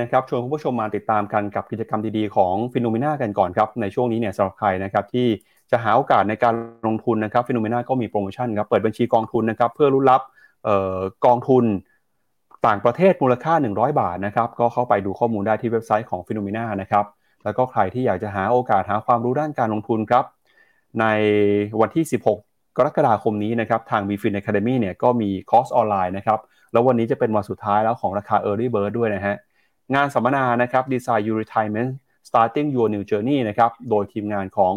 นะครับชวนคุณผู้ชมมาติดตามกันกับกิจกรรมดีๆของ FINNOMENA กันก่อนครับในช่วงนี้เนี่ยสำหรับใครนะครับที่จะหาโอกาสในการลงทุนนะครับ FINNOMENA ก็มีโปรโมชั่นครับเปิดบัญชีกองทุนนะครับเพื่อลุ้นรับกองทุนต่างประเทศมูลค่า 100 บาทนะครับก็เข้าไปดูข้อมูลได้ที่เว็บไซต์ของ FINNOMENA นะครับแล้วก็ใครที่อยากจะหาโอกาสหาความรู้ด้านการลงทุนครับ ในวันที่ 16 กรกฎาคมนี้นะครับทาง b f i n Academy เนี่ยก็มีคอร์สออนไลน์นะครับแล้ววันนี้จะเป็นวันสุดท้ายแล้วของราคา Early Bird ด้วยนะฮะงานสัมมนานะครับ Design Your Retirement Starting Your New Journey นะครับโดยทีมงานของ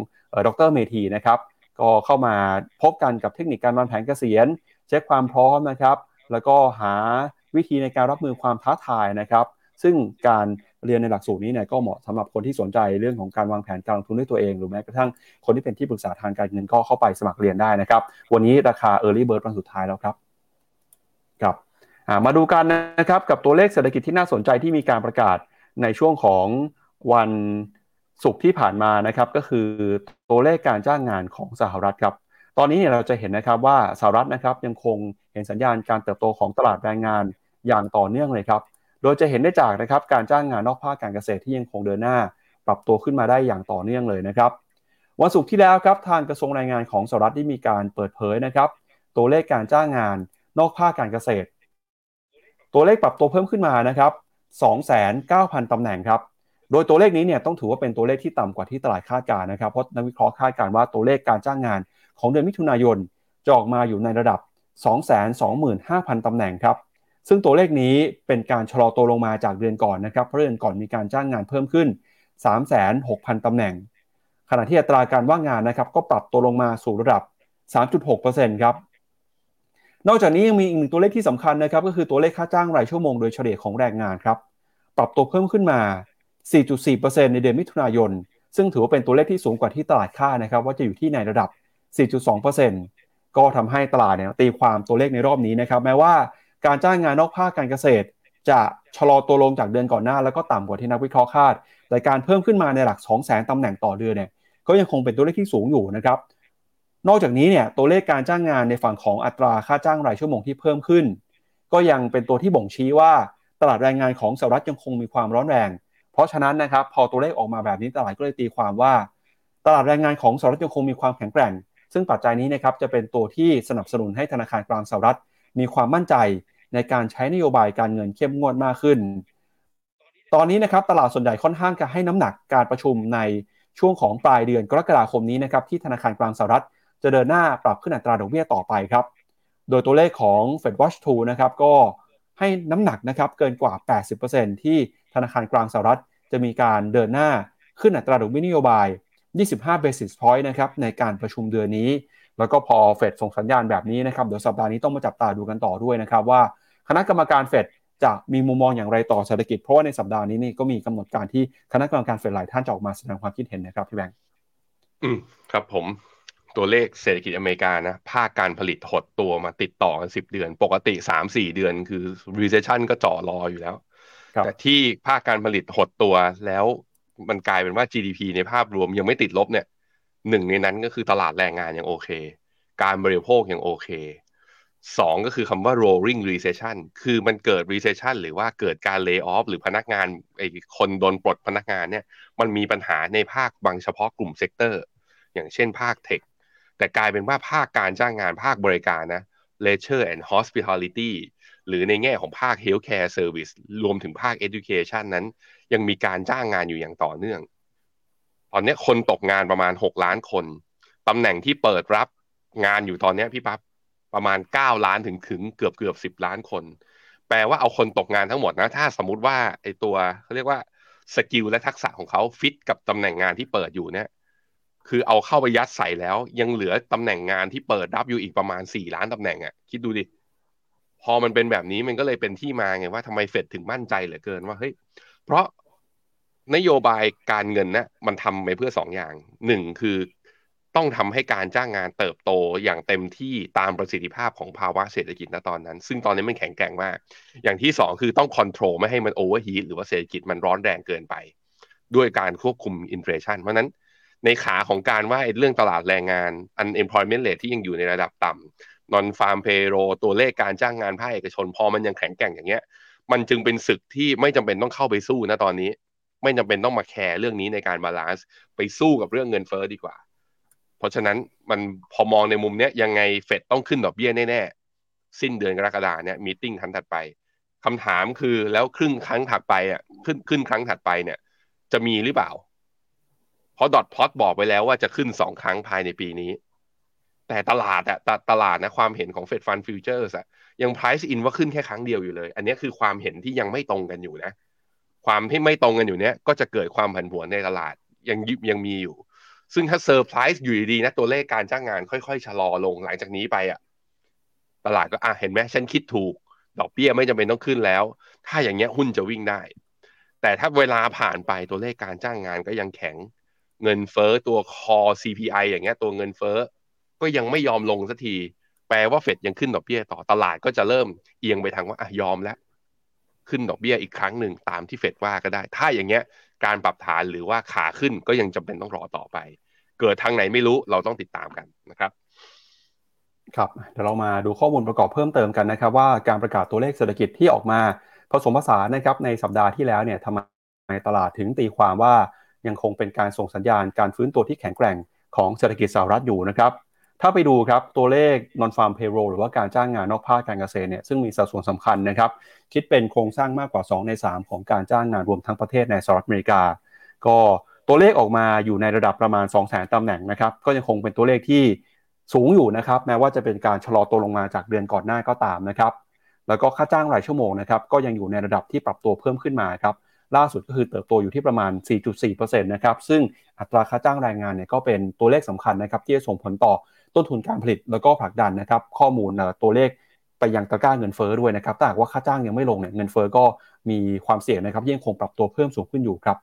ดรเมธีนะครับก็เข้ามาพบกันกับเทคนิคการวางแผนเกษียณ เช็คความพร้อมนะครับ แล้วก็หาวิธีในการรับมือความท้าทายนะครับ ซึ่งการ เรียนในหลักสูตรนี้เนี่ยก็เหมาะสำหรับคนที่สนใจเรื่องของการวางแผนการลงทุนด้วยตัวเอง หรือแม้กระทั่งคนที่เป็นที่ปรึกษาทางการเงินก็เข้าไปสมัครเรียนได้นะครับ วันนี้ราคา Early Bird วันสุดท้ายแล้วครับครับมาดูกันนะครับกับตัวเลขเศรษฐกิจที่น่าสนใจที่มีการประกาศในช่วงของวันศุกร์ที่ผ่านมานะครับก็คือตัวเลขการจ้างงานของสหรัฐครับ ตอนนี้เนี่ยเราจะเห็นนะครับว่าสหรัฐนะครับยังคงเห็นสัญญาณการเติบโตของตลาดแรงงานอย่างต่อเนื่องเลยครับ โดยจะเห็นได้จากนะครับการจ้างงานนอกภาคการเกษตรที่ยังคงเดินหน้า ปรับตัวขึ้นมาได้อย่างต่อเนื่องเลยนะครับ วันศุกร์ที่แล้วครับทางกระทรวงแรงงานของสหรัฐได้มีการเปิดเผยนะครับ ตัวเลขการจ้างงานนอกภาคการเกษตร ตัวเลขปรับตัวเพิ่มขึ้นมานะครับ29,000 ตำแหน่งครับ โดยตัวเลขนี้เนี่ยต้องถือว่าเป็นตัวเลขที่ต่ำกว่าที่ตลาดคาดการนะครับ เพราะนักวิเคราะห์คาดการว่าตัวเลขการจ้างงานของเดือนมิถุนายนจะออกมาอยู่ในระดับ 225,000 ตำแหน่งครับ ซึ่งตัวเลขนี้เป็นการชะลอตัวลงมาจากเดือนก่อนนะครับเพราะเดือนก่อนมีการจ้างงานเพิ่มขึ้น 36,000 ตำแหน่ง ขณะที่อัตราการว่างงานนะครับก็ปรับตัวลงมาสู่ระดับ 3.6%ครับนอกจากนี้ยังมีอีกหนึ่งตัวเลขที่สำคัญนะครับก็คือตัวเลขค่าจ้างรายชั่วโมงโดยเฉลี่ยของแรงงานครับปรับตัวเพิ่มขึ้นมา 4.4%ในเดือนมิถุนายน ซึ่งถือว่าเป็นตัวเลขที่สูงกว่าที่ตลาดคาดนะครับว่าจะอยู่ที่ในระดับ 4.2%ก็ทำให้ตลาดเนี่ยตีความตัวเลขในรอบนี้นะครับแม้ว่า การจ้างงานนอกภาคการเกษตร จะชะลอตัวลงจากเดือนก่อนหน้า แล้วก็ต่ำกว่าที่นักวิเคราะห์คาด แต่การเพิ่มขึ้นมาในหลัก 2 0 0 0 0 0ตำแหน่งต่อเดือนเนี่ยก็ยังคงเป็นตัวเลขที่สูงอยู่นะครับ นอกจากนี้เนี่ยตัวเลขการจ้างงานในฝั่งของอัตราค่าจ้างรายชั่วโมงที่เพิ่มขึ้น ก็ยังเป็นตัวที่บ่งชี้ว่าตลาดแรงงานของสหรัฐยังคงมีความร้อนแรง เพราะฉะนั้นนะครับพอตัวเลขออกมาแบบนี้ตลาดก็เลยตีความว่า ตลาดแรงงานของสหรัฐยังคงมีความแข็งแกร่ง ซึ่งปัจจัยนี้นะครับจะเป็นตัวที่สนับสนุนให้ธนาคารกลางสหรัฐ มีความมั่นใจในการใช้นโยบายการเงินเข้มงวดมากขึ้น ตอนนี้นะครับตลาดส่วนใหญ่ค่อนข้างจะให้น้ำหนักการประชุมในช่วงของปลายเดือนกรกฎาคมนี้นะครับที่ธนาคารกลางสหรัฐจะเดินหน้าปรับขึ้นอัตราดอกเบี้ยต่อไปครับ โดยตัวเลขของ Fed Watch 2นะครับก็ให้น้ำหนักนะครับเกินกว่า 80%ที่ธนาคารกลางสหรัฐจะมีการเดินหน้าขึ้นอัตราดอกเบี้ยนโยบาย 25 basis point นะครับในการประชุมเดือนนี้ แล้วก็พอเฟดส่งสัญญาณแบบนี้นะครับเดี๋ยวสัปดาห์นี้ต้องมาจับตาดูกันต่อด้วยนะครับว่าคณะกรรมการเฟดจะมีมุมมองอย่างไรต่อเศรษฐกิจ เพราะว่าในสัปดาห์นี้นี่ก็มีกำหนดการที่คณะกรรมการเฟดหลายท่านจะออกมาแสดงความคิดเห็นนะครับพี่แบงค์อืมครับผมตัวเลขเศรษฐกิจอเมริกานะภาคการผลิตหดตัวมาติดต่อกันสิบเดือน ปกติสามสี่เดือนคือ recession ก็จ่อรออยู่แล้ว แต่ที่ภาคการผลิตหดตัวแล้วมันกลายเป็นว่า GDP ในภาพรวมยังไม่ติดลบเนี่ย หนึ่งในนั้นก็คือตลาดแรงงานยังโอเค การบริโภคยังโอเคสองก็คือคำว่า rolling recession คือมันเกิด recession หรือว่าเกิดการ lay off หรือพนักงานไอ้คนโดนปลดพนักงานเนี่ย มันมีปัญหาในภาคบางเฉพาะกลุ่ม sector อย่างเช่นภาค tech แต่กลายเป็นว่าภาคการจ้างงานภาคบริการนะ leisure and hospitality หรือในแง่ของภาค healthcare service รวมถึงภาค education นั้น ยังมีการจ้างงานอยู่อย่างต่อเนื่อง ตอนนี้คนตกงานประมาณ6ล้านคนตำแหน่งที่เปิดรับงานอยู่ตอนนี้พี่ปั๊บประมาณ9ล้านถึงถึงเกือบเกือบ10ล้านคน แปลว่าเอาคนตกงานทั้งหมดนะ ถ้าสมมติว่าไอตัวเขาเรียกว่า skill และทักษะของเขาฟิตกับตำแหน่งงานที่เปิดอยู่เนี่ยคือเอาเข้าไปยัดใส่แล้ว ยังเหลือตำแหน่งงานที่เปิดรับอยู่อีกประมาณสี่ล้านตำแหน่งอะ่ะคิดดูดิพอมันเป็นแบบนี้มันก็เลยเป็นที่มาไงว่าทำไมเฟดถึงมั่นใจเหลือเกินว่าเฮ้ยเพราะ นโยบายการเงินนะมันทำไปเพื่อสองอย่างหนึ่งคือต้องทำให้การจ้างงานเติบโตอย่างเต็มที่ตามประสิทธิภาพของภาวะเศรษฐกิจณตอนนั้น ซึ่งตอนนี้มันแข็งแกร่งมาก อย่างที่สองคือต้อง control ไม่ให้มัน overheat หรือว่าเศรษฐกิจมันร้อนแรงเกินไป ด้วยการควบคุม inflation เพราะนั้นในขาของการว่าเรื่องตลาดแรงงาน unemployment rate ที่ยังอยู่ในระดับต่ำ non farm payroll ตัวเลขการจ้างงานภาคเอกชน พอมันยังแข็งแกร่งอย่างเงี้ย มันจึงเป็นศึกที่ไม่จำเป็นต้องเข้าไปสู้นะตอนนี้ ไม่จำเป็นต้องมา care เรื่องนี้ในการ balanceไปสู้กับเรื่องเงินเฟ้อดีกว่า เพราะฉะนั้นมันพอมองในมุมเนี้ยยังไงเฟดต้องขึ้นดอกเบี้ยแน่ๆ สิ้นเดือนกรกฎาเนี่ย meeting ครั้งถัดไปคำถามคือแล้วครึ่งครั้งถัดไปอะขึ้นขึ้นครั้งถัดไปเนี่ย จะมีหรือเปล่า เพราะ dot plot บอกไว้แล้วว่าจะขึ้นสองครั้งภายในปีนี้ แต่ตลาดอะตตลาดนะความเห็นของ Fed Fund Futures อะยัง price in ว่าขึ้นแค่ครั้งเดียวอยู่เลย อันนี้คือความเห็นที่ยังไม่ตรงกันอยู่นะ ความที่ไม่ตรงกันอยู่เนี้ยก็จะเกิดความผันผวนในตลาดยังยิบยังมีอยู่ ซึ่งถ้าเซอร์ไพรส์อยู่ดีๆนะตัวเลขการจ้างงานค่อยๆชะลอลงหลังจากนี้ไปอะตลาดก็อะเห็นไหมฉันคิดถูก ดอกเบี้ยไม่จำเป็นต้องขึ้นแล้ว ถ้าอย่างเงี้ยหุ้นจะวิ่งได้ แต่ถ้าเวลาผ่านไปตัวเลขการจ้างงานก็ยังแข็ง เงินเฟ้อตัวคอ CPI อย่างเงี้ยตัวเงินเฟ้อก็ยังไม่ยอมลงสักที แปลว่าเฟดยังขึ้นดอกเบี้ยต่อตลาดก็จะเริ่มเอียงไปทางว่าอะยอมแล้ว ขึ้นดอกเบี้ยอีกครั้งหนึ่งตามที่เฟดว่าก็ได้ ถ้าอย่างเงี้ยการปรับฐานหรือว่าขาขึ้นก็ยังจำเป็นต้องรอต่อไป เกิดทางไหนไม่รู้เราต้องติดตามกันนะครับครับเดี๋ยวเรามาดูข้อมูลประกอบเพิ่มเติมกันนะครับ ว่าการประกาศตัวเลขเศรษฐกิจที่ออกมาผสมผสานนะครับในสัปดาห์ที่แล้วเนี่ยทำไมตลาดถึงตีความว่ายังคงเป็นการส่งสัญญาณการฟื้นตัวที่แข็งแกร่งของเศรษฐกิจสหรัฐอยู่นะครับ ถ้าไปดูครับตัวเลข non farm payroll หรือว่าการจ้างงานนอกภาคการเกษตรเนี่ยซึ่งมีสัดส่วนสำคัญนะครับ คิดเป็นโครงสร้างมากกว่า 2 ใน 3 ของการจ้างงานรวมทั้งประเทศในสหรัฐอเมริกา ก็ตัวเลขออกมาอยู่ในระดับประมาณ 2 0 0 0 0 0ตำแหน่งนะครับ ก็ยังคงเป็นตัวเลขที่สูงอยู่นะครับ แม้ว่าจะเป็นการชะลอตัวลงมาจากเดือนก่อนหน้าก็ตามนะครับ แล้วก็ค่าจ้างรายชั่วโมงนะครับ ก็ยังอยู่ในระดับที่ปรับตัวเพิ่มขึ้นมาครับ ล่าสุดก็คือเติบโตอยู่ที่ประมาณ 4.4%นะครับ ซึ่งอัตราค่าจ้างแรงงานเนี่ยก็เป็นตัวเลขสำคัญนะครับที่จะส่งผลต่อ ต้นทุนการผลิตแล้วก็ผลักดันนะครับข้อมูลตัวเลขไปยังตะกร้าเงินเฟ้อด้วยนะครับถ้าหากว่าค่าจ้างยังไม่ลงเนี่ยเงินเฟ้อก็มีความเสี่ยงนะครับยังคงปรับตัวเพิ่มสูงขึ้นอยู่ครับ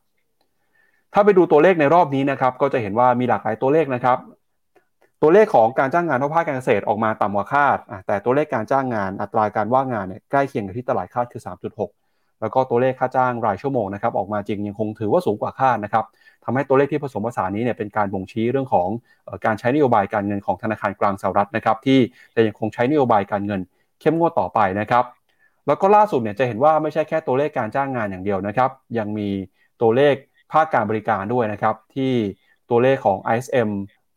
ถ้าไปดูตัวเลขในรอบนี้นะครับก็จะเห็นว่ามีหลากหลายตัวเลขนะครับ ตัวเลขของการจ้างงานนอกภาคการเกษตรออกมาต่ำกว่าคาด แต่ตัวเลขการจ้างงานอัตราการว่างงานเนี่ยใกล้เคียงกับที่ตลาดคาดคือ 3.6 แล้วก็ตัวเลขค่าจ้างรายชั่วโมงนะครับออกมาจริงยังคงถือว่าสูงกว่าคาดนะครับ ทำให้ตัวเลขที่ผสมผสานนี้เนี่ยเป็นการบ่งชี้เรื่องของการใช้นโยบายการเงินของธนาคารกลางสหรัฐนะครับที่จะยังคงใช้นโยบายการเงิน เข้มงวดต่อไปนะครับแล้วก็ล่าสุดเนี่ยจะเห็นว่าไม่ใช่แค่ตัวเลขการจ้างงานอย่างเดียวนะครับ ยังมีตัวเลขภาคการบริการด้วยนะครับ ที่ตัวเลขของ ISM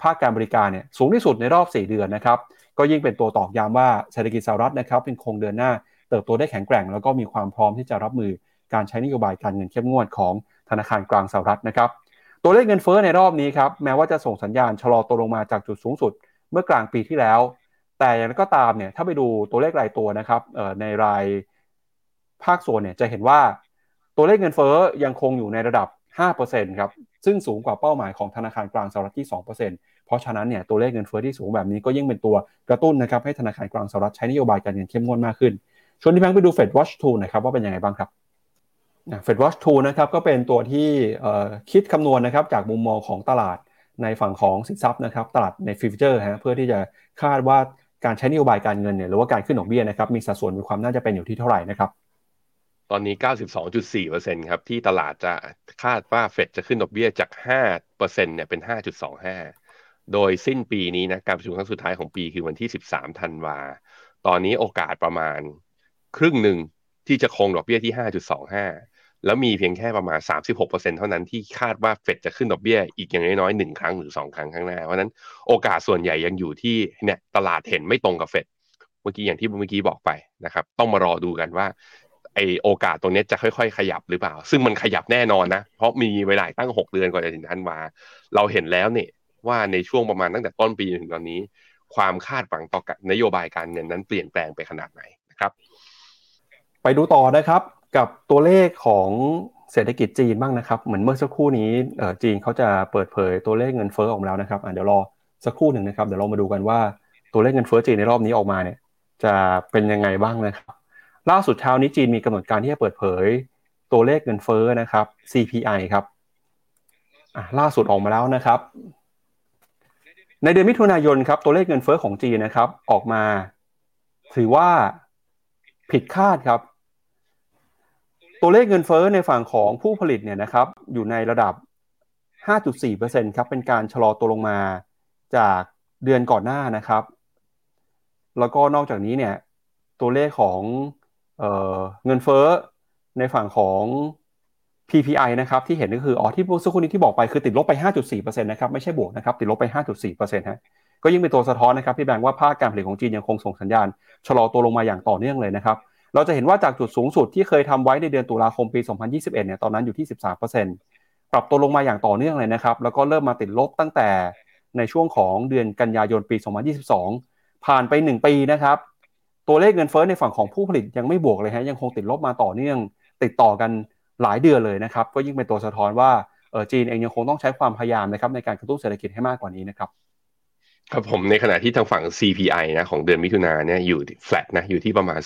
ภาคการบริการเนี่ยสูงที่สุดในรอบ 4 เดือนนะครับ ก็ยิ่งเป็นตัวตอกย้ำว่าเศรษฐกิจสหรัฐนะครับเป็นคงเดินหน้า เติบโตได้แข็งแกร่ง แล้วก็มีความพร้อมที่จะรับมือการใช้นโยบายการเงินเข้มงวดของธนาคารกลางสหรัฐนะครับ ตัวเลขเงินเฟ้อในรอบนี้ครับแม้ว่าจะส่งสัญญาณชะลอตัวลงมาจากจุดสูงสุดเมื่อกลางปีที่แล้ว แต่อย่างไรก็ตามเนี่ยถ้าไปดูตัวเลขรายตัวนะครับในรายภาคส่วนเนี่ยจะเห็นว่าตัวเลขเงินเฟ้อยังคงอยู่ในระดับ 5%ครับซึ่งสูงกว่าเป้าหมายของธนาคารกลางสหรัฐที่ 2%เพราะฉะนั้นเนี่ยตัวเลขเงินเฟ้อที่สูงแบบนี้ก็ยิ่งเป็นตัวกระตุ้นนะครับให้ธนาคารกลางสหรัฐใช้นโยบายการเงินเข้มงวดมากขึ้นชวนที่แบงค์ไปดู Fed Watch 2นะครับว่าเป็นยังไงบ้างครับ Fed Watch 2นะครับก็เป็นตัวที่คิดคำนวณนะครับจากมุมมองของตลาดในฝั่งของสินทรัพย์นะครับตลาดในฟิวเจอร์ฮะเพื่อที่จะคาดว่าการใช้นโยบายการเงินเนี่ยหรือว่าการขึ้นดอกเบี้ยนะครับมีสัดส่วนมีความน่าจะเป็นอยู่ที่เท่าไหร่นะครับตอนนี้ 92.4%ครับที่ตลาดจะคาดว่าเฟดจะขึ้นดอกเบี้ยจาก 5%เนี่ยเป็น 5.25 โดยสิ้นปีนี้นะการประชุมครั้งสุดท้ายของปีคือวันที่ 13 ธันวา ตอนนี้โอกาสประมาณครึ่งหนึ่งที่จะคงดอกเบี้ยที่ 5.25 แล้วมีเพียงแค่ประมาณ 36%เท่านั้นที่คาดว่าเฟดจะขึ้นดอกเบี้ยอีกอย่างน้อยๆหนึ่งครั้งหรือ 2 ครั้งข้างหน้า เพราะนั้นโอกาสส่วนใหญ่ยังอยู่ที่เนี่ยตลาดเห็นไม่ตรงกับเฟดเมื่อกี้อย่างที่เมื่อกี้บอกไปนะครับ ต้องมารอดูกันว่าไอโอกาสตรงนี้จะค่อยๆ ขยับหรือเปล่า ซึ่งมันขยับแน่นอนนะ เพราะมีเวลาตั้ง 6 เดือนก่อนจะถึงธันวาเราเห็นแล้วเนี่ยว่าในช่วงประมาณตั้งแต่ต้นปีถึงตอนนี้ ความคาดหวังต่อนโยบายการเงินนั้นเปลี่ยนแปลงไปขนาดไหนนะครับ ไปดูต่อนะครับ กับตัวเลขของเศรษฐกิจจีนบ้างนะครับ เหมือนเมื่อสักครู่นี้จีนเขาจะเปิดเผยตัวเลขเงินเฟ้อออกมาแล้วนะครับเดี๋ยวรอสักครู่หนึ่งนะครับ เดี๋ยวเรามาดูกันว่าตัวเลขเงินเฟ้อจีนในรอบนี้ออกมาเนี่ย จะเป็นยังไงบ้างนะครับ ล่าสุดเช้านี้จีนมีกำหนดการที่จะเปิดเผยตัวเลขเงินเฟ้อนะครับ CPI ครับล่าสุดออกมาแล้วนะครับ ในเดือนมิถุนายนครับตัวเลขเงินเฟ้อของจีนนะครับ ออกมา ถือว่าผิดคาดครับ ตัวเลขเงินเฟ้อในฝั่งของผู้ผลิตเนี่ยนะครับอยู่ในระดับ 5.4%ครับเป็นการชะลอตัวลงมาจากเดือนก่อนหน้านะครับ แล้วก็นอกจากนี้เนี่ยตัวเลขของเออเงินเฟ้อในฝั่งของ PPI นะครับที่เห็นก็คืออ๋อที่สักครู่นี้ที่บอกไปคือติดลบไป 5.4%นะครับไม่ใช่บวกนะครับติดลบไป 5.4%ฮะก็ยิ่งเป็นตัวสะท้อนนะครับพี่แบงค์ว่าภาคการผลิตของจีนยังคงส่งสัญญาณชะลอตัวลงมาอย่างต่อเนื่องเลยนะครับ เราจะเห็นว่าจากจุดสูงสุดที่เคยทำไว้ในเดือนตุลาคมปี 2021 เนี่ย ตอนนั้นอยู่ที่ 13%ปรับตัวลงมาอย่างต่อเนื่องเลยนะครับ แล้วก็เริ่มมาติดลบตั้งแต่ในช่วงของเดือนกันยายนปี 2022 ผ่านไป 1 ปีนะครับ ตัวเลขเงินเฟ้อในฝั่งของผู้ผลิตยังไม่บวกเลยฮะ ยังคงติดลบมาต่อเนื่อง ติดต่อกันหลายเดือนเลยนะครับ ก็ยิ่งเป็นตัวสะท้อนว่าจีนเองยังคงต้องใช้ความพยายามนะครับในการกระตุ้นเศรษฐกิจให้มากกว่านี้นะครับ ครับผมในขณะที่ทางฝั่ง CPI นะของเดือนมิถุนาเนี่ยอยู่ flat นะอยู่ที่ประมาณ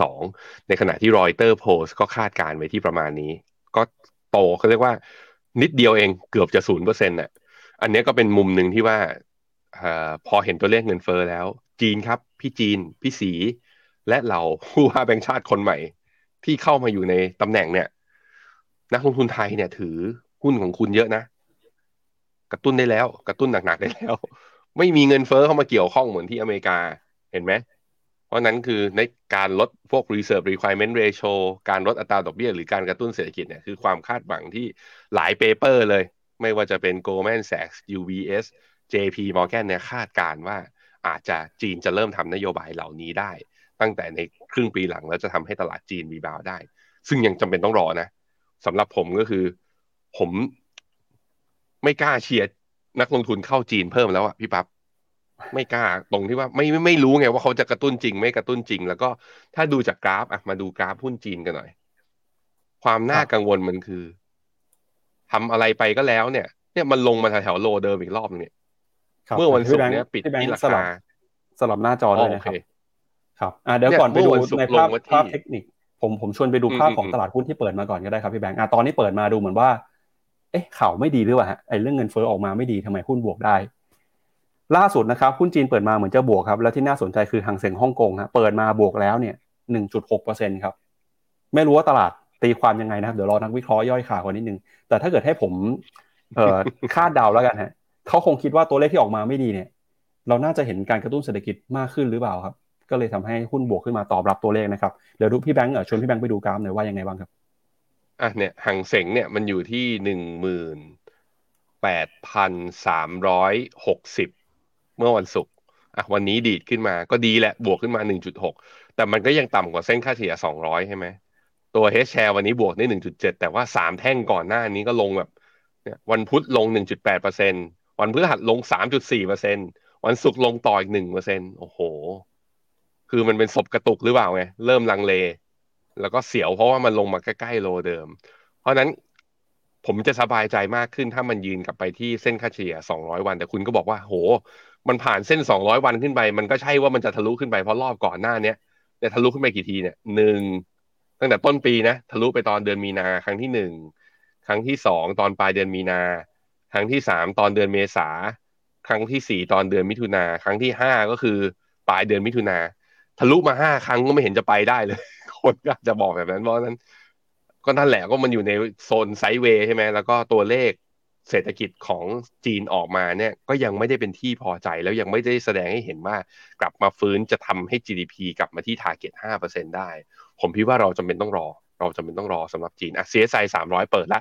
0.02 ในขณะที่รอยเตอร์โพสก็คาดการไว้ที่ประมาณนี้ ก็โตเขาเรียกว่านิดเดียวเองเกือบจะศูนย์เปอร์เซ็นต์น่ะอันนี้ก็เป็นมุมหนึ่งที่ว่าอพอเห็นตัวเลขเงินเฟอ้อแล้ว จีนครับ พี่จีน พี่สี และเราผู้ว่าแบงค์ชาติคนใหม่ ที่เข้ามาอยู่ในตำแหน่งเนี่ย นักลงทุนไทยเนี่ยถือหุ้นของคุณเยอะนะ กระตุ้นได้แล้ว กระตุ้นหนักๆได้แล้ว ไม่มีเงินเฟอ้อเข้ามาเกี่ยวข้องเหมือนที่อเมริกาเห็นไหมเพราะนั้นคือในการลดพวก reserve requirement ratio การลดอัตราดอกเบี้ยหรือการกระตุ้นเศรษฐกิจเนี่ยคือความคาดหวังที่หลาย paper เลย ไม่ว่าจะเป็น Goldman Sachs UBS JP Morgan เนี่ยคาดการว่าอาจจะจีนจะเริ่มทำนโยบายเหล่านี้ได้ ตั้งแต่ในครึ่งปีหลังแล้วจะทำให้ตลาดจีน rebound ได้ ซึ่งยังจำเป็นต้องรอนะสำหรับผมก็คือ ผมไม่กล้าเชียร์ นักลงทุนเข้าจีนเพิ่มแล้วอะพี่ปั๊บไม่กล้าตรงที่ว่าไม่ไม่ไม่รู้ไงว่าเขาจะกระตุ้นจริง ไม่กระตุ้นจริง แล้วก็ถ้าดูจากกราฟอะมาดูกราฟหุ้นจีนกันหน่อย ความน่ากังวลมันคือทำอะไรไปก็แล้วเนี่ย เนี่ยมันลงมาแถวโลเดิมอีกรอบเนี่ยเมื่อวันศุกร์เนี้ยปิดที่ราคาสลับหน้าจอเลยนะครับครับอ่าเดี๋ยวก่อนไปดูในภาพภาพเทคนิค ผมผมชวนไปดูภาพของตลาดหุ้นที่เปิดมาก่อนก็ได้ครับพี่แบงค์อ่าตอนนี้เปิดมาดูเหมือนว่า เอ๊ะข่าวไม่ดีหรือเปล่าฮะไอ้เรื่องเงินเฟ้อออกมาไม่ดีทำไมหุ้นบวกได้ ล่าสุดนะครับหุ้นจีนเปิดมาเหมือนจะบวกครับแล้วที่น่าสนใจคือหางเสียงฮ่องกงฮะเปิดมาบวกแล้วเนี่ยหนึ่งจุดหกเปอร์เซ็นครับไม่รู้ว่าตลาดตีความยังไงนะครับเดี๋ยวรอนักวิเคราะห์ย่อยข่าวกันนิดนึงแต่ถ้าเกิดให้ผมเอ่อคาดเดาแล้วกันฮะเขาคงคิดว่าตัวเลขที่ออกมาไม่ดีเนี่ย เราน่าจะเห็นการกระตุ้นเศรษฐกิจมากขึ้นหรือเปล่าครับ ก็เลยทำให้หุ้นบวกขึ้นมาตอบรับตัวเลขนะครับเดี๋ยวดูพี่แบงค์ชวนพี่แบงค์ไปดูกราฟหน่อยว่ายังไงบ้างครับ อะเนี่ยหังเสงเนี่ยมันอยู่ที่หนึ่งหมื่นแปดพันสามร้อยหกสิบเมื่อวันศุกร์อะวันนี้ดีดขึ้นมาก็ดีแหละ บวกขึ้นมาหนึ่งจุดหกแต่มันก็ยังต่ำกว่าเส้นค่าเฉลี่ยสองร้อยใช่ไหมตัวเฮชแชร์วันนี้บวกได้หนึ่งจุดเจ็ดแต่ว่าสามแท่งก่อนหน้านี้ก็ลงแบบเนี่ยวันพุธลงหนึ่งจุดแปดเปอร์เซ็นวันพฤหัสลงสามจุดสี่เปอร์เซ็นวันศุกร์ลงต่ออีกหนึ่งเปอร์เซ็นโอ้โห คือมันเป็นศพกระตุกหรือเปล่าไงเริ่มลังเล แล้วก็เสียวเพราะว่ามันลงมาใกล้ๆโลเดิม เพราะนั้นผมจะสบายใจมากขึ้นถ้ามันยืนกลับไปที่เส้นค่าเฉลี่ย 200 วัน แต่คุณก็บอกว่า โห มันผ่านเส้น 200 วันขึ้นไป มันก็ใช่ว่ามันจะทะลุขึ้นไปเพราะรอบก่อนหน้าเนี้ยเนี่ยทะลุขึ้นไปกี่ทีเนี่ยหนึ่งตั้งแต่ต้นปีนะ ทะลุไปตอนเดือนมีนาครั้งที่หนึ่งครั้งที่สองตอนปลายเดือนมีนา ครั้งที่สามตอนเดือนเมษา ครั้งที่สี่ตอนเดือนมิถุนา ครั้งที่ห้าก็คือปลายเดือนมิถุนา ทะลุมาห้าครั้งก็ไม่เห็นจะไปได้เลย คนก็จะบอกแบบนั้นเพราะนั้น ก็นั่นแหละก็มันอยู่ในโซนไซด์เวย์ใช่ไหมแล้วก็ตัวเลขเศรษฐกิจของจีนออกมาเนี่ย ก็ยังไม่ได้เป็นที่พอใจแล้วยังไม่ได้แสดงให้เห็นว่ากลับมาฟื้นจะทำให้ GDP กลับมาที่ target 5%ได้ ผมคิดว่าเราจำเป็นต้องรอ เราจำเป็นต้องรอสำหรับจีนอะ CSI 300เปิดละ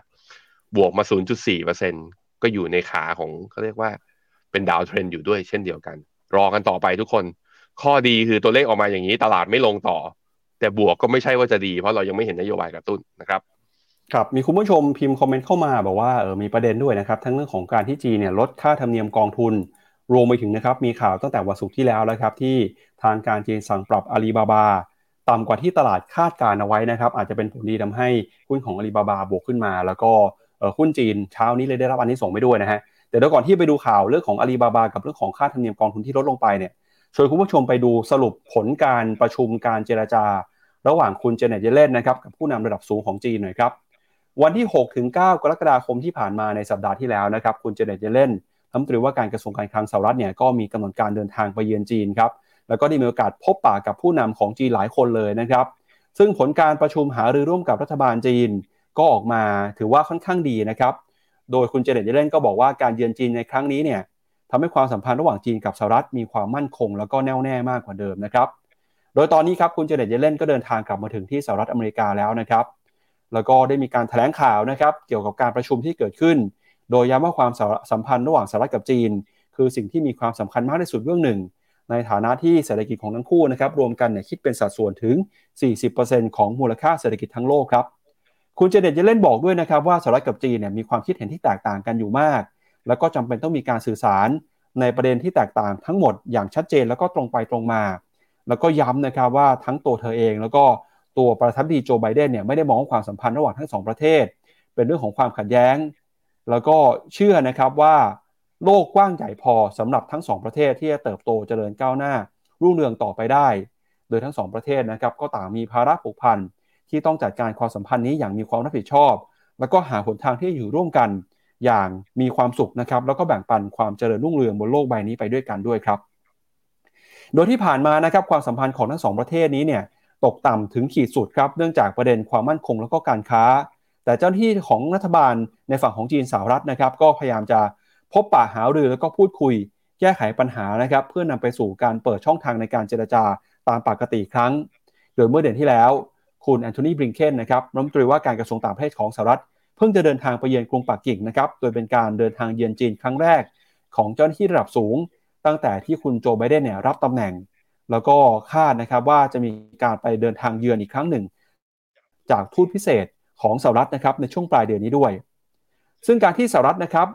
บวกมา0.4%ก็อยู่ในขาของเขาเรียกว่าเป็นดาวเทรนอยู่ด้วยเช่นเดียวกัน รอกันต่อไปทุกคน ข้อดีคือตัวเลขออกมาอย่างนี้ตลาดไม่ลงต่อ แต่บวกก็ไม่ใช่ว่าจะดี เพราะเรายังไม่เห็นนโยบายกระตุ้นนะครับครับมีคุณผู้ชมพิมพ์คอมเมนต์เข้ามาบอกว่าเออมีประเด็นด้วยนะครับ ทั้งเรื่องของการที่จีเนี่ยลดค่าธรรมเนียมกองทุน รวมไปถึงนะครับ มีข่าวตั้งแต่วันศุกร์ที่แล้วแล้วครับ ที่ทางการจีนสั่งปรับอาลีบาบาต่ำกว่าที่ตลาดคาดการเอาไว้นะครับ อาจจะเป็นผลดีทำให้หุ้นของอาลีบาบาบวกขึ้นมา แล้วก็หุ้นจีนเช้านี้เลยได้รับอันนี้ส่งไปด้วยนะฮะแต่เดี๋ยวก่อนที่ไปดูข่าวเรื่องของอาลีบาบากับเรื่องของค่าธรรมเนียมกองทุนที่ลดลงไปเนี่ย ชวนคุณผู้ชมไปดูสรุปผลการประชุมการเจรจา ระหว่างคุณเจเน็ตเยเลนนะครับกับผู้นำระดับสูงของจีนหน่อยครับ วันที่6ถึง9กรกฎาคมที่ผ่านมาในสัปดาห์ที่แล้วนะครับคุณเจเน็ตเยเลนรัฐมนตรีว่าการกระทรวงการคลังสหรัฐเนี่ยก็มีกำหนดการเดินทางไปเยือนจีนครับแล้วก็ได้มีโอกาสพบปะกับผู้นำของจีนหลายคนเลยนะครับ ซึ่งผลการประชุมหารือร่วมกับรัฐบาลจีน ก็ออกมาถือว่าค่อนข้างดีนะครับ โดยคุณเจเน็ตเยเลนก็บอกว่าการเยือนจีนในครั้งนี้เนี่ย ทำให้ความสัมพันธ์ระหว่างจีนกับสหรัฐมีความมั่นคง แล้วก็แน่วแน่มากกว่าเดิมนะครับ โดยตอนนี้ครับคุณเจเน็ตเยเลนก็เดินทางกลับมาถึงที่สหรัฐอเมริกาแล้วนะครับ แล้วก็ได้มีการถแถลงข่าวนะครับ เกี่ยวกับการประชุมที่เกิดขึ้น โดยย้ำว่าความสัมพันธ์ระหว่างสหรัฐกับจีน คือสิ่งที่มีความสำคัญมากที่สุดเรื่องหนึ่ง ในฐานะที่เศรษฐกิจของทั้งคู่นะครับรวมกันเนี่ยคิดเป็นสัดส่วนถึง 40%ของมูลค่าเศรษฐกิจทั้งโลกครับคุณเจเน็ตเยเลนบอกด้วยนะครับว่าสหรัฐกับจีนเนี่ยมีความคิดเห็นที่แตกต่างกันอยู่มาก แล้วก็จำเป็นต้องมีการสื่อสารในประเด็นที่แตกต่างทั้งหมดอย่างชัดเจนแล้วก็ตรงไปตรงมา แล้วก็ย้ำนะครับว่าทั้งตัวเธอเอง แล้วก็ตัวประธานาธิบดีโจไบเดนเนี่ยไม่ได้มองความสัมพันธ์ระหว่างทั้งสองประเทศ เป็นเรื่องของความขัดแย้ง แล้วก็เชื่อนะครับว่าโลกกว้างใหญ่พอสำหรับทั้งสองประเทศที่จะเติบโตเจริญก้าวหน้า รุ่งเรืองต่อไปได้ โดยทั้งสองประเทศนะครับก็ต่างมีภาระผูกพันที่ต้องจัดการความสัมพันธ์นี้อย่างมีความรับผิดชอบ แล้วก็หาหนทางที่อยู่ร่วมกัน อย่างมีความสุขนะครับ แล้วก็แบ่งปันความเจริญรุ่งเรืองบนโลกใบนี้ไปด้วยกันด้วยครับ โดยที่ผ่านมานะครับความสัมพันธ์ของทั้งสองประเทศนี้เนี่ยตกต่ำถึงขีดสุดครับเนื่องจากประเด็นความมั่นคงแล้วก็การค้า แต่เจ้าหน้าที่ของรัฐบาลในฝั่งของจีนสหรัฐนะครับ ก็พยายามจะพบปะหารือแล้วก็พูดคุย แก้ไขปัญหานะครับ เพื่อนำไปสู่การเปิดช่องทางในการเจรจาตามปกติครั้ง โดยเมื่อเดือนที่แล้ว คุณแอนโทนีบริงเคนนะครับรัฐมนตรีว่าการกระทรวงต่างประเทศของสหรัฐ เพิ่งจะเดินทางไปเยือนกรุงปักกิ่งนะครับโดยเป็นการเดินทางเยือนจีนครั้งแรก ของเจ้าหน้าที่ระดับสูง ตั้งแต่ที่คุณโจไบเดนเนี่ยรับตำแหน่ง แล้วก็คาดนะครับว่าจะมีการไปเดินทางเยือนอีกครั้งหนึ่ง จากทูตพิเศษของสหรัฐนะครับในช่วงปลายเดือนนี้ด้วย ซึ่งการที่สหรัฐนะครับ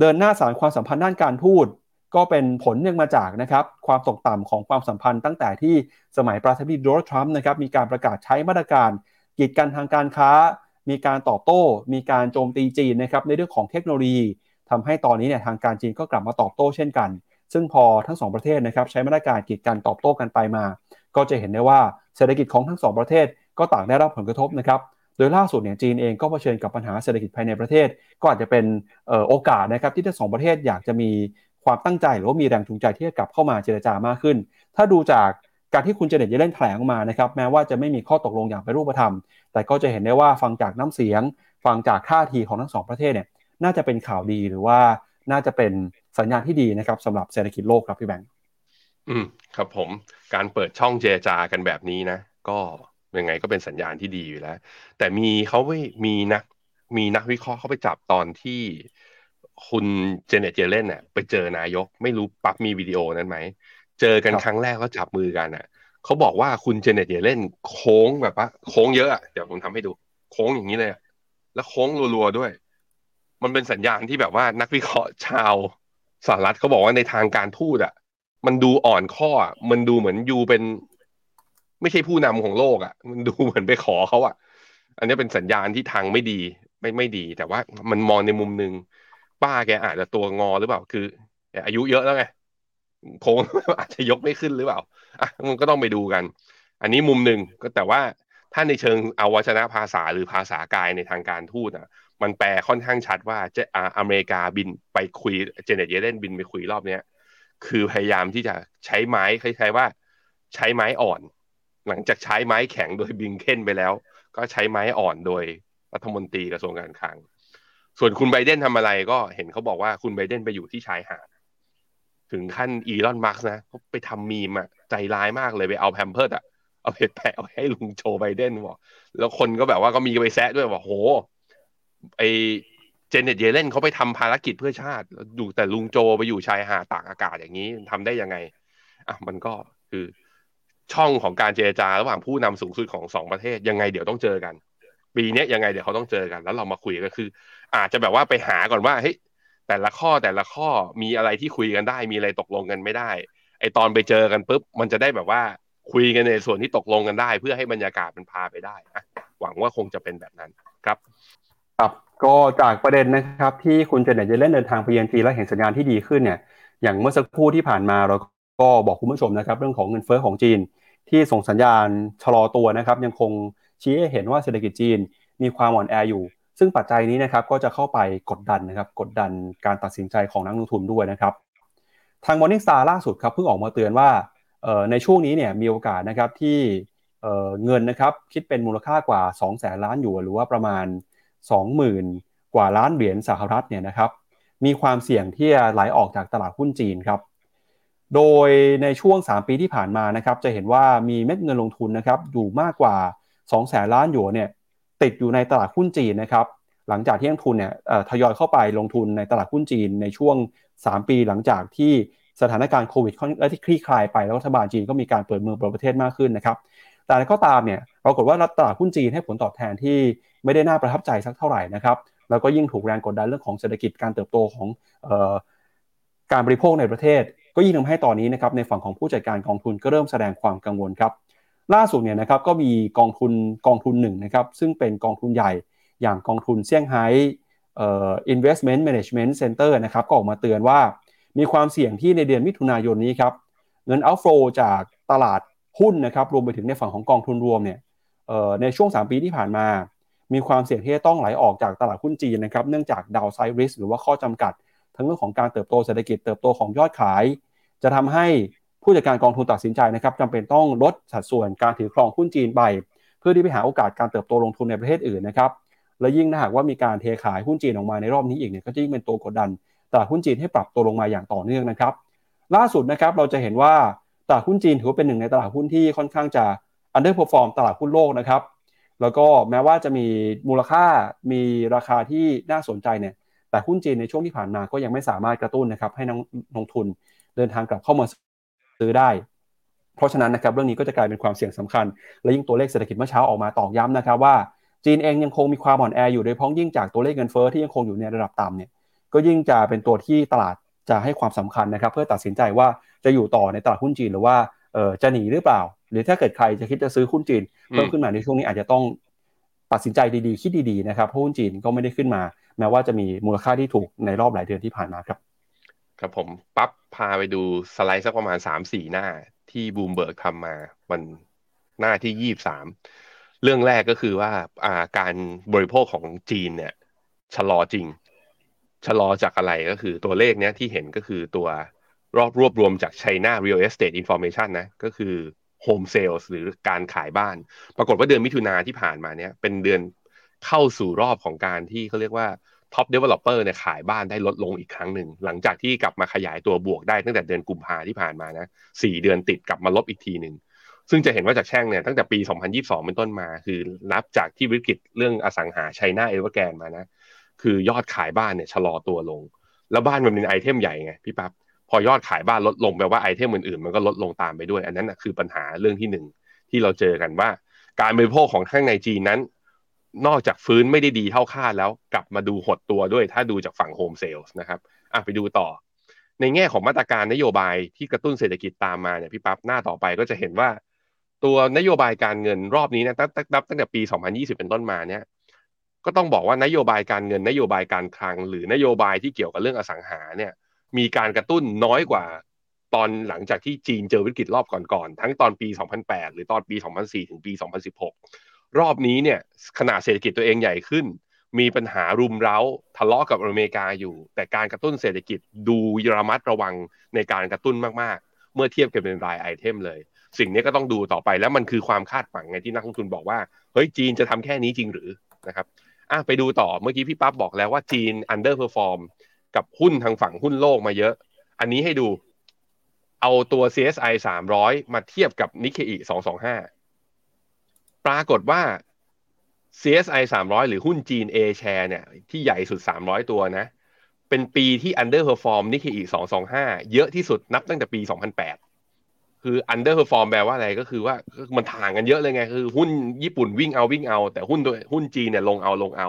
เดินหน้าสารความสัมพันธ์ด้านการทูตก็เป็นผลเนื่องมาจากนะครับความตกต่ำของความสัมพันธ์ตั้งแต่ที่สมัยประธานาธิบดีโดนัลด์ทรัมป์นะครับมีการประกาศใช้มาตรการกีดกันทางการค้า มีการตอบโต้ มีการโจมตีจีนนะครับในเรื่องของเทคโนโลยีทำให้ตอนนี้เนี่ยทางการจีนก็กลับมาตอบโต้เช่นกัน ซึ่งพอทั้งสองประเทศนะครับใช้มาตรการกีดกันตอบโต้กันไปมา ก็จะเห็นได้ว่าเศรษฐกิจของทั้งสองประเทศก็ต่างได้รับผลกระทบนะครับโดยล่าสุดเนี่ยจีนเองก็เผชิญกับปัญหาเศรษฐกิจภายในประเทศ ก็อาจจะเป็นโอกาสนะครับที่ทั้งสองประเทศอยากจะมีความตั้งใจ หรือว่ามีแรงจูงใจที่จะกลับเข้ามาเจรจามากขึ้น ถ้าดูจากการที่คุณเจเน็ตเยเลนแถลงออกมานะครับแม้ว่าจะไม่มีข้อตกลงอย่างเป็นรูปธรรม แต่ก็จะเห็นได้ว่าฟังจากน้ำเสียง ฟังจากท่าทีของทั้งสองประเทศเนี่ยน่าจะเป็นข่าวดีหรือว่าน่าจะเป็นสัญญาณที่ดีนะครับสำหรับเศรษฐกิจโลกครับพี่แบงค์อืมครับผมการเปิดช่องเจรจากันแบบนี้นะ ก็ยังไงก็เป็นสัญญาณที่ดีอยู่แล้ว แต่มีเขาไม่มีนักมีนักวิเคราะห์เขาไปจับตอนที่คุณเจเน็ตเจเลนเนี่ยไปเจอนายก ไม่รู้ปั๊บมีวิดีโอนั้นไหม เจอกันครั้งแรกก็จับมือกันอะ เขาบอกว่าคุณเจเน็ตเยเล่นโค้งแบบว่าโค้งเยอะเดี๋ยวผมทำให้ดู โค้งอย่างนี้เลยแล้วโค้งรัวๆด้วย มันเป็นสัญญาณที่แบบว่านักวิเคราะห์ชาวสหรัฐเขาบอกว่าในทางการทูตอะ มันดูอ่อนข้อ มันดูเหมือนยูเป็น ไม่ใช่ผู้นำของโลกอะ มันดูเหมือนไปขอเขาอะ อันนี้เป็นสัญญาณที่ทางไม่ดี ไม่ไม่ดี แต่ว่ามันมองในมุมหนึ่งป้าแกอาจจะตัวงอหรือเปล่า คืออายุเยอะแล้วไงโค้งอาจจะยกไม่ขึ้นหรือเปล่า อะมันก็ต้องไปดูกัน อันนี้มุมหนึ่งก็แต่ว่าถ้าในเชิงเอาวชนะภาษาหรือภาษากายในทางการทูตอะมันแปลค่อนข้างชัดว่าจะอเมริกาบินไปคุยเจเน็ตเยเลนบินไปคุยรอบเนี้ยคือพยายามที่จะใช้ไม้คล้ายๆว่า ใช้ไม้อ่อน หลังจากใช้ไม้แข็งโดยบลิงเคนไปแล้ว ก็ใช้ไม้อ่อนโดยรัฐมนตรีกระทรวงการคลัง ส่วนคุณไบเดนทำอะไรก็เห็นเขาบอกว่าคุณไบเดนไปอยู่ที่ชายหาดถึงขั้นอีลอนมัสก์นะเขาไปทำมีมอะ ใจร้ายมากเลยไปเอาแพมเพิร์ดอะเอาไปแปะให้ลุงโจไบเดนบอกแล้วคนก็แบบว่าก็มีไปแซะด้วยว่าโห ไอเจเน็ตเยเลนเขาไปทำภารกิจเพื่อชาติดูแต่ลุงโจไปอยู่ชายหาดตากอากาศอย่างนี้ทำได้ยังไงอะมันก็คือช่องของการเจรจาระหว่างผู้นำสูงสุดของสองประเทศยังไงเดี๋ยวต้องเจอกัน ปีนี้ยังไงเดี๋ยวเขาต้องเจอกัน แล้วเรามาคุยกันคือ อาจจะแบบว่าไปหาก่อนว่าเฮ้ยแต่ละข้อแต่ละข้อมีอะไรที่คุยกันได้ มีอะไรตกลงกันไม่ได้ ไอตอนไปเจอกันปุ๊บมันจะได้แบบว่าคุยกันในส่วนที่ตกลงกันได้ เพื่อให้บรรยากาศมันพาไปได้นะหวังว่าคงจะเป็นแบบนั้นครับครับก็จากประเด็นนะครับที่คุณเจเน็ตจะเล่นเดินทางไปเยือนจีนและเห็นสัญญาณที่ดีขึ้นเนี่ยอย่างเมื่อสักครู่ที่ผ่านมาเราก็บอกคุณผู้ชมนะครับ เรื่องของเงินเฟ้อของจีน ที่ส่งสัญญาณชะลอตัวนะครับ ยังคงชี้ให้เห็นว่าเศรษฐกิจจีนมีความอ่อนแออยู่ ซึ่งปัจจัยนี้นะครับก็จะเข้าไปกดดันนะครับกดดันการตัดสินใจของนักลงทุนด้วยนะครับ ทาง Morning Star ล่าสุดครับเพิ่งออกมาเตือนว่าในช่วงนี้เนี่ยมีโอกาสนะครับที่เงินนะครับคิดเป็นมูลค่ากว่า2แสนล้านอยู่หรือว่าประมาณ 20,000 กว่าล้านเหรียญสหรัฐเนี่ยนะครับมีความเสี่ยงที่จะไหลออกจากตลาดหุ้นจีนครับโดยในช่วง 3 ปีที่ผ่านมานะครับจะเห็นว่ามีเม็ดเงินลงทุนนะครับอยู่มากกว่า2แสนล้านหยวนเนี่ยติดอยู่ในตลาดหุ้นจีนนะครับหลังจากที่นักทุนเนี่ยทยอยเข้าไปลงทุนในตลาดหุ้นจีนในช่วง 3 ปีหลังจากที่สถานการณ์โควิดและที่คลี่คลายไปแล้วรัฐบาลจีนก็มีการเปิดเมืองเปิดประเทศมากขึ้นนะครับ แต่ก็ตามเนี่ยปรากฏว่าตลาดหุ้นจีนให้ผลตอบแทนที่ไม่ได้น่าประทับใจสักเท่าไหร่นะครับ แล้วก็ยิ่งถูกแรงกดดันเรื่องของเศรษฐกิจการเติบโตของออการบริโภคในประเทศ ก็ยิ่งทำให้ตอนนี้นะครับในฝั่งของผู้จัดการกองทุนก็เริ่มแสดงความกังวลครับ ล่าสุดเนี่ยนะครับก็มีกองทุนกองทุนหนึ่งนะครับซึ่งเป็นกองทุนใหญ่อย่างกองทุนเซี่ยงไฮ้ investment management center นะครับก็ออกมาเตือนว่ามีความเสี่ยงที่ในเดือนมิถุนายนนี้ครับเงิน outflow จากตลาดหุ้นนะครับรวมไปถึงในฝั่งของกองทุนรวมเนี่ยในช่วง 3 ปีที่ผ่านมา มีความเสี่ยงที่จะต้องไหลออกจากตลาดหุ้นจีนนะครับเนื่องจาก downside risk หรือว่าข้อจำกัด ทั้งเรื่องของการเติบโตเศรษฐกิจเติบโตของยอดขาย จะทำให้ผู้จัดการกองทุนตัดสินใจนะครับจำเป็นต้องลดสัดส่วนการถือครองหุ้นจีนไป เพื่อที่ไปหาโอกาสการเติบโตลงทุนในประเทศอื่นนะครับ และยิ่งถ้าหากว่ามีการเทขายหุ้นจีนออกมาในรอบนี้อีกเนี่ยก็จะยิ่งเป็นตัวกดดันตลาดหุ้นจีนให้ปรับตัวลงมาอย่างต่อเนื่องนะครับ ล่าสุดนะครับเราจะเห็นว่าตลาดหุ้นจีนถือว่าเป็นหนึ่งในตลาดหุ้นที่ค่อนข้างจะ underperform ตลาดหุ้นโลกนะครับ แล้วก็แม้ว่าจะมีมูลค่ามีราคาที่น่าสนใจเนี่ยแต่หุ้นจีนในช่วงที่ผ่านมาก็ยังไม่สามารถกระตุ้นนะครับให้นักลงทุนเดินทางกลับเข้ามาซื้อได้ เพราะฉะนั้นนะครับเรื่องนี้ก็จะกลายเป็นความเสี่ยงสำคัญ และยิ่งตัวเลขเศรษฐกิจเมื่อเช้าออกมาตอกย้ำนะครับว่า จีนเองยังคงมีความอ่อนแออยู่โดยพ้องยิ่งจากตัวเลขเงินเฟ้อที่ยังคงอยู่ในระดับต่ำเนี่ยก็ยิ่งจะเป็นตัวที่ตลาดจะให้ความสำคัญนะครับ เพื่อตัดสินใจว่าจะอยู่ต่อในตลาดหุ้นจีนหรือว่าเออจะหนีหรือเปล่า หรือถ้าเกิดใครจะคิดจะซื้อหุ้นจีนเพิ่มขึ้นมาในช่วงนี้อาจจะต้องตัดสินใจดีๆคิดดีๆนะครับเพราะหุ้นจีนก็ไม่ได้ขึ้นมา แม้ว่าจะมีมูลค่าที่ถูกในรอบหลายเดือนที่ผ่านมาครับ ครับผมปั๊บพาไปดูสไลด์สักประมาณสามสี่หน้าที่บูมเบิร์กทำมาวันหน้าที่ยี่สาม เรื่องแรกก็คือว่าาการบริโภคของจีนเนี่ยชะลอจริง ชะลอจากอะไรก็คือตัวเลขเนี้ยที่เห็นก็คือตัวรอบรวบรวมจาก China Real Estate Information นะ ก็คือ Home Sales หรือการขายบ้าน ปรากฏว่าเดือนมิถุนาที่ผ่านมาเนี้ยเป็นเดือนเข้าสู่รอบของการที่เขาเรียกว่า Top Developer เนี่ยขายบ้านได้ลดลงอีกครั้งหนึ่ง หลังจากที่กลับมาขยายตัวบวกได้ตั้งแต่เดือนกุมภาที่ผ่านมานะสี่เดือนติดกลับมาลบอีกทีหนึ่ง ซึ่งจะเห็นว่าจากแท่งเนี่ยตั้งแต่ปี 2022 เป็นต้นมา คือนับจากที่วิกฤตเรื่องอสังหา China Evergrande มานะ คือยอดขายบ้านเนี่ยชะลอตัวลง แล้วบ้านมันเป็น item ใหญ่ไงพี่ปั๊บพอยอดขายบ้านลดลงแปลว่า item อื่นๆมันก็ลดลงตามไปด้วย อันนั้นคือปัญหาเรื่องที่หนึ่งที่เราเจอกันว่า การบริโภคของข้างในจีนนั้น นอกจากฟื้นไม่ได้ดีเท่าคาดแล้วกลับมาดูหดตัวด้วย ถ้าดูจากฝั่ง home sales นะครับอะไปดูต่อ ในแง่ของมาตรการนโยบายที่กระตุ้นเศรษฐกิจตามมาเนี่ยพี่ปั๊บหน้าต่อไปก็จะเห็นว่า ตัวนโยบายการเงินรอบนี้นะตั้งตั้งแต่ปี 2020 เป็นต้นมาเนี่ยก็ต้องบอกว่านโยบายการเงินนโยบายการคลัง หรือนโยบายที่เกี่ยวกับเรื่องอสังหาเนี่ยมีการกระตุ้นน้อยกว่าตอนหลังจากที่จีนเจอวิกฤตรอบก่อนๆทั้งตอนปี 2008 หรือตอนปี 2004 ถึงปี 2016 รอบนี้เนี่ยขนาดเศรษฐกิจตัวเองใหญ่ขึ้น มีปัญหารุมเร้าทะเลาะกับอเมริกาอยู่ แต่การกระตุ้นเศรษฐกิจดูระมัดระวังในการกระตุ้นมากๆ เมื่อเทียบกับเป็นรายไอเทมเลย สิ่งนี้ก็ต้องดูต่อไปแล้วมันคือความคาดหวังไงที่นักลงทุนบอกว่าเฮ้ยจีนจะทำแค่นี้จริงหรือนะครับอะไปดูต่อเมื่อกี้พี่ปั๊บบอกแล้วว่าจีน underperform กับหุ้นทางฝั่งหุ้นโลกมาเยอะ อันนี้ให้ดูเอาตัว CSI 300 มาเทียบกับ Nikkei 225 ปรากฏว่า CSI 300 หรือหุ้นจีน A share เนี่ย ที่ใหญ่สุด 300 ตัวนะ เป็นปีที่ underperform Nikkei 225 เยอะที่สุดนับตั้งแต่ปี 2008 คือ underperform แปลว่าอะไรก็คือว่ามันถ่างกันเยอะเลยไง คือหุ้นญี่ปุ่นวิ่งเอาวิ่งเอา แต่หุ้นโดยหุ้นจีนเนี่ยลงเอาลงเอา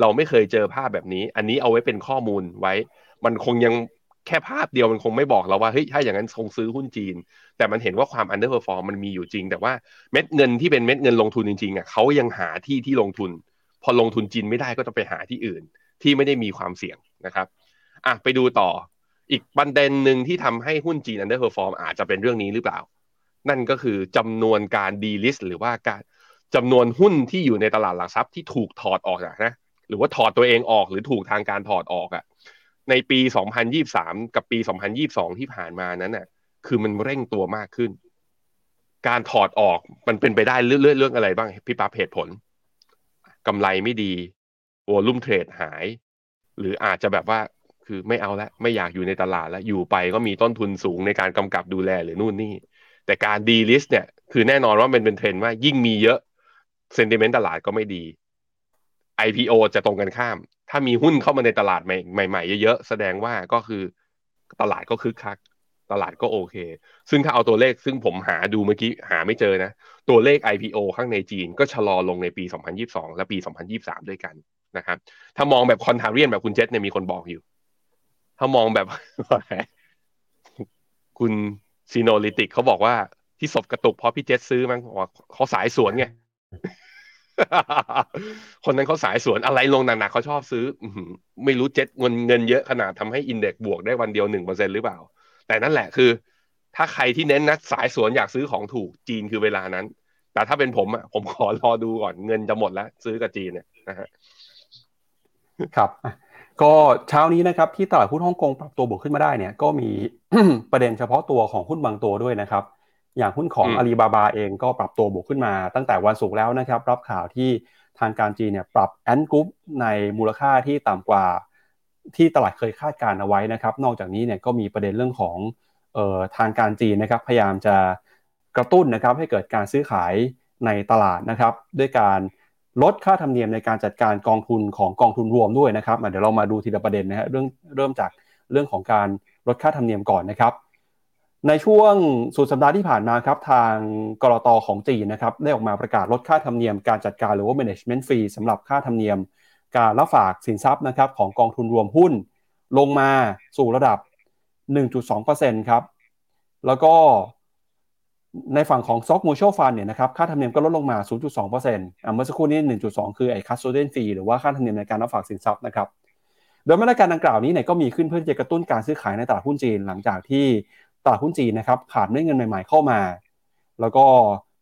เราไม่เคยเจอภาพแบบนี้ อันนี้เอาไว้เป็นข้อมูลไว้ มันคงยังแค่ภาพเดียวมันคงไม่บอกเราว่าเฮ้ยถ้าอย่างนั้นคงซื้อหุ้นจีน แต่มันเห็นว่าความ underperform มันมีอยู่จริง แต่ว่าเม็ดเงินที่เป็นเม็ดเงินลงทุนจริงๆอะเขายังหาที่ที่ลงทุน พอลงทุนจีนไม่ได้ก็ต้องไปหาที่อื่น ที่ไม่ได้มีความเสี่ยงนะครับอะไปดูต่อ อีกประเด็นหนึ่งที่ทำให้หุ้นจีน underperform อร์มอาจจะเป็นเรื่องนี้หรือเปล่า นั่นก็คือจำนวนการ delist หรือว่าการจำนวนหุ้นที่อยู่ในตลาดหลักทรัพย์ที่ถูกถอดออกจากนะหรือว่าถอดตัวเองออกหรือถูกทางการถอดออกอะ่ะในปี 2023 กับปี 2022 ที่ผ่านมานั้นน่ะ คือมันเร่งตัวมากขึ้น การถอดออกมันเป็นไปได้เรื่องเรื่องอะไรบ้างพี่ปั๊บเหตุผลกำไรไม่ดี volume trade หาย หรืออาจจะแบบว่า คือไม่เอาละไม่อยากอยู่ในตลาดแล้วอยู่ไปก็มีต้นทุนสูงในการกำกับดูแลหรือนู่นนี่ แต่การ delist เนี่ย คือแน่นอนว่ามันเป็นเทรนด์ว่ายิ่งมีเยอะ sentiment ตลาดก็ไม่ดี IPO จะตรงกันข้าม ถ้ามีหุ้นเข้ามาในตลาดใหม่ๆเยอะๆแสดงว่าก็คือตลาดก็คึกคัก ตลาดก็โอเค ซึ่งถ้าเอาตัวเลขซึ่งผมหาดูเมื่อกี้หาไม่เจอนะ ตัวเลข IPO ข้างในจีนก็ชะลอลงในปี 2022 และปี 2023 ด้วยกันนะครับ ถ้ามองแบบคอนทาเรียนแบบคุณเจษเนี่ยมีคนบอกอยู่ ถ้ามองแบบคุณซีโนลิติกเขาบอกว่าที่ศพกระตุกเพราะพี่เจษซื้อมั้งเขาสายสวนไงคนนั้นเขาสายสวนอะไรลงหนักๆเขาชอบซื้อไม่รู้เจ็ดเงินเงินเยอะขนาดทำให้อินเด็กบวกได้วันเดียวหนึ่งเปอร์เซ็นหรือเปล่า แต่นั่นแหละคือ ถ้าใครที่เน้นนะสายสวนอยากซื้อของถูกจีนคือเวลานั้น แต่ถ้าเป็นผมอะผมขอรอดูก่อนเงินจะหมดแล้ว ซื้อกับจีนเนี่ยนะฮะครับ ก็เช้านี้นะครับที่ตลาดหุ้นฮ่องกงปรับตัวบวกขึ้นมาได้เนี่ยก็มีประเด็นเฉพาะตัวของหุ้นบางตัวด้วยนะครับ อย่างหุ้นของอาลีบาบาเองก็ปรับตัวบวกขึ้นมาตั้งแต่วันศุกร์แล้วนะครับ รับข่าวที่ทางการจีนเนี่ยปรับแอนกรุ๊ปในมูลค่าที่ต่ำกว่าที่ตลาดเคยคาดการเอาไว้นะครับ นอกจากนี้เนี่ยก็มีประเด็นเรื่องของออทางการจีนนะครับ พยายามจะกระตุ้นนะครับให้เกิดการซื้อขายในตลาดนะครับ ด้วยการ ลดค่าธรรมเนียมในการจัดการกองทุนของกองทุนรวมด้วยนะครับเดี๋ยวเรามาดูทีละประเด็นนะฮะเรื่องเริ่มจากเรื่องของการลดค่าธรรมเนียมก่อนนะครับ ในช่วงสุดสัปดาห์ที่ผ่านมาครับทางกรอตของจีนนะครับได้ออกมาประกาศลดค่าธรรมเนียมการจัดการหรือว่า management fee สำหรับค่าธรรมเนียม การรับฝากสินทรัพย์นะครับของกองทุนรวมหุ้น ลงมาสู่ระดับ 1.2%ครับแล้วก็ ในฝั่งของ Stock Mutual Fund เนี่ยนะครับค่าธรรมเนียมก็ลดลงมา 0.2%อ่าเมื่อสักครู่นี้ 1.2 คือไอ้ custodian fee หรือว่าค่าธรรมเนียมในการรับฝากสินทรัพย์นะครับโดยมาตรการดังกล่าวนี้เนี่ยก็มีขึ้นเพื่อจะกระตุ้นการซื้อขายในตลาดหุ้นจีน หลังจากที่ตลาดหุ้นจีนนะครับขาดเม็ดเงินใหม่ ๆเข้ามา แล้วก็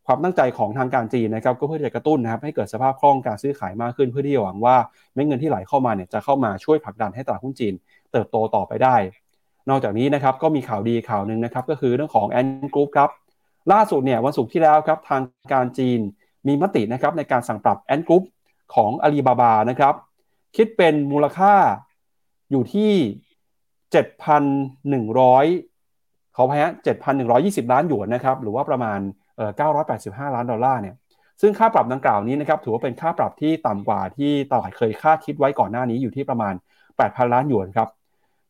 ความตั้งใจของทางการจีนนะครับก็เพื่อจะกระตุ้นนะครับให้เกิดสภาพคล่องการซื้อขายมากขึ้น เพื่อที่หวังว่าเม็ดเงินที่ไหลเข้ามาเนี่ยจะเข้ามาช่วยผลักดันให้ตลาดหุ้นจีน เติบโตต่อไปได้ นอกจากนี้นะครับก็มีข่าวดีข่าวหนึ่งนะครับก็คือเรื่องของแอนกรุ๊ปครับ ล่าสุดเนี่ยวันศุกร์ที่แล้วครับทางการจีนมีมตินะครับในการสั่งปรับ Ant Group ของอาลีบาบานะครับ คิดเป็นมูลค่าอยู่ที่ 7,100 ขออภัยฮะ7,120 ล้านหยวนนะครับ หรือว่าประมาณเอ่อ985 ล้านดอลลาร์เนี่ย ซึ่งค่าปรับดังกล่าวนี้นะครับ ถือว่าเป็นค่าปรับที่ต่ำกว่าที่ตลาดเคยคาดคิดไว้ก่อนหน้านี้อยู่ที่ประมาณ 8,000 ล้านหยวนครับ